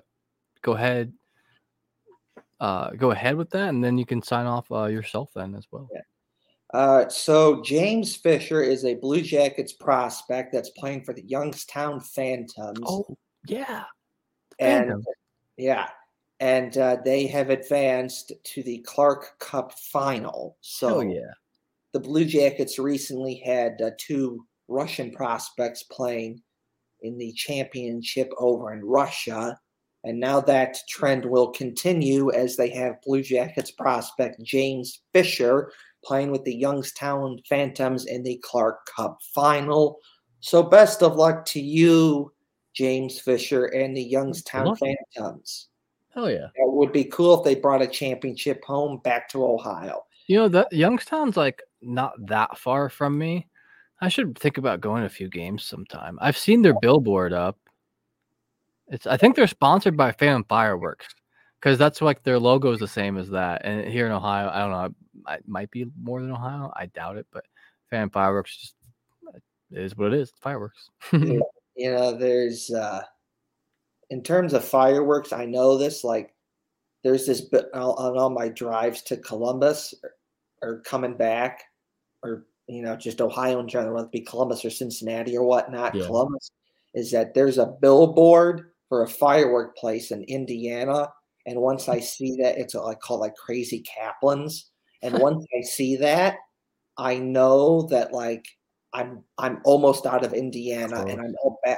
go ahead uh go ahead with that and then you can sign off uh yourself then as well. Uh, so James Fisher is a Blue Jackets prospect that's playing for the Youngstown Phantoms. Oh yeah. and Phantoms. yeah, and uh, they have advanced to the Clark Cup final. So Oh yeah. the Blue Jackets recently had uh, two Russian prospects playing in the championship over in Russia. And now that trend will continue as they have Blue Jackets prospect James Fisher playing with the Youngstown Phantoms in the Clark Cup final. So, best of luck to you, James Fisher, and the Youngstown. Phantoms. Hell yeah. It would be cool if they brought a championship home back to Ohio. You know that Youngstown's like not that far from me. I should think about going a few games sometime. I've seen their billboard up. It's I think they're sponsored by Phantom Fireworks because that's like their logo is the same as that. And here in Ohio, I don't know, it might be more than Ohio. I doubt it, but Phantom Fireworks just is what it is. Fireworks. Yeah. (laughs) you know there's uh in terms of fireworks i know this like there's this on on all my drives to columbus or, or coming back or you know just ohio in general whether it be columbus or cincinnati or whatnot Yeah. columbus is that there's a billboard for a firework place in indiana and once i see that it's I call like Krazy Kaplan's and (laughs) once i see that i know that like I'm I'm almost out of Indiana and I'm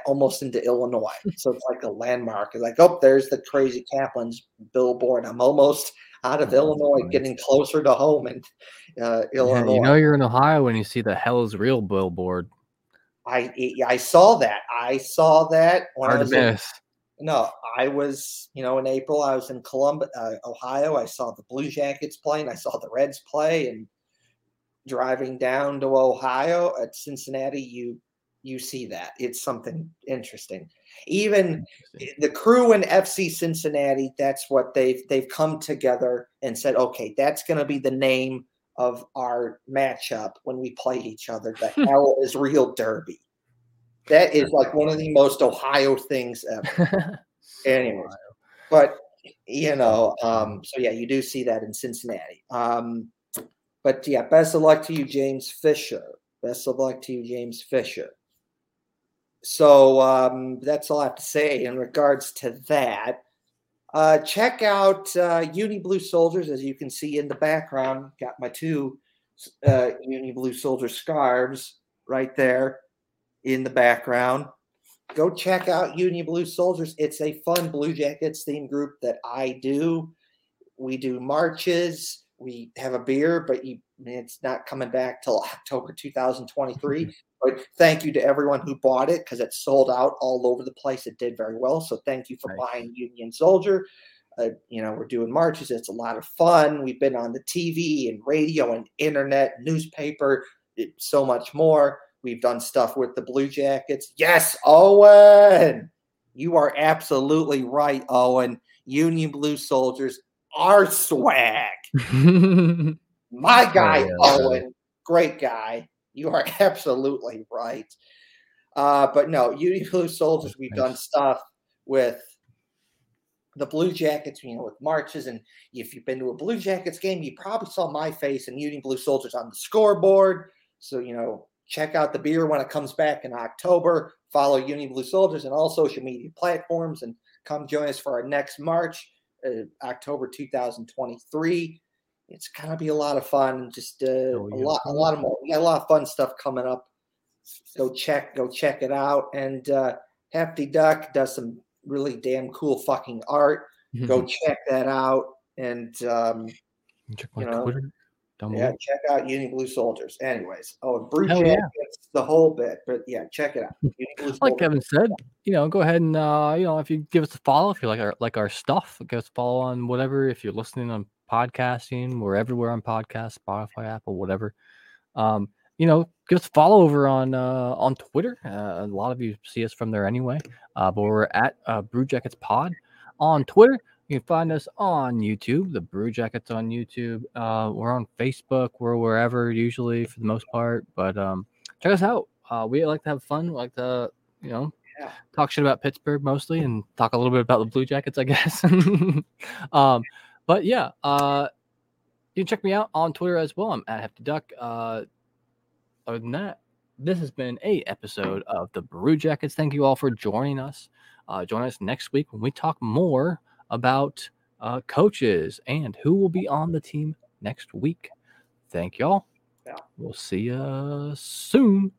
almost into Illinois. So it's like a landmark. It's like, oh, there's the Krazy Kaplan's billboard. I'm almost out of Oh, Illinois, nice. getting closer to home in uh, Yeah, Illinois. you know you're in Ohio when you see the Hell is Real billboard. I I saw that. I saw that when I was in. No, I was you know in April. I was in Columbus, uh, Ohio. I saw the Blue Jackets playing. I saw the Reds play, and driving down to Ohio at Cincinnati, you you see that it's something interesting. Even Interesting. the crew in FC Cincinnati, that's what they've they've come together and said, okay, that's going to be the name of our matchup when we play each other. The (laughs) hell is real derby. That is like one of the most Ohio things ever. (laughs) Anyways, but you know, um, so yeah, you do see that in Cincinnati. Um, but yeah, best of luck to you, James Fisher. Best of luck to you, James Fisher. So um, that's all I have to say in regards to that. Uh, check out uh, Union Blue Soldiers, as you can see in the background. Got my two uh, Union Blue Soldier scarves right there in the background. Go check out Union Blue Soldiers. It's a fun Blue Jackets theme group that I do. We do marches. We have a beer, but you, it's not coming back till October 2023. (laughs) But thank you to everyone who bought it because it sold out all over the place. It did very well. So thank you for Nice. buying Union Soldier. Uh, you know, we're doing marches. It's a lot of fun. We've been on the TV and radio and internet, newspaper, so much more. We've done stuff with the Blue Jackets. Yes, Owen. You are absolutely right, Owen. Union Blue Soldiers are swag. (laughs) My guy, yeah. Owen, great guy. You are (laughs) absolutely right. Uh, but no, Union Blue Soldiers, we've done stuff with the Blue Jackets, you know, with marches. And if you've been to a Blue Jackets game, you probably saw my face and Union Blue Soldiers on the scoreboard. So, you know, check out the beer when it comes back in October. Follow Union Blue Soldiers on all social media platforms and come join us for our next March, uh, October 2023. It's gonna be a lot of fun. and Just uh, Oh, a yeah. lot, a lot of more. We got a lot of fun stuff coming up. Go check, go check it out. And uh, Hefty Duck does some really damn cool fucking art. Go (laughs) check that out. And um, check my you know, Twitter. Yeah, check out Union Blue Soldiers. Anyways, oh, Brew Hell yeah. Jackets, the whole bit. But yeah, check it out. (laughs) Like Kevin said, you know, go ahead and uh, you know, if you give us a follow, if you like our like our stuff, give us a follow on whatever. If you're listening on podcasting, we're everywhere on podcast, Spotify, Apple, whatever. Um, you know, give us a follow over on uh on Twitter. Uh, a lot of you see us from there anyway. Uh, but we're at uh, Brew Jackets Pod on Twitter. You can find us on YouTube, the Brew Jackets on YouTube. Uh, we're on Facebook. We're wherever usually for the most part. But um, check us out. Uh, we like to have fun. We like to, you know, Yeah. talk shit about Pittsburgh mostly and talk a little bit about the Blue Jackets, I guess. (laughs) um, but yeah, uh, you can check me out on Twitter as well. I'm at Hefty Duck. Uh, other than that, this has been a episode of the Brew Jackets. Thank you all for joining us. Uh, join us next week when we talk more about uh, coaches and who will be on the team next week. Thank y'all. Yeah. We'll see you soon.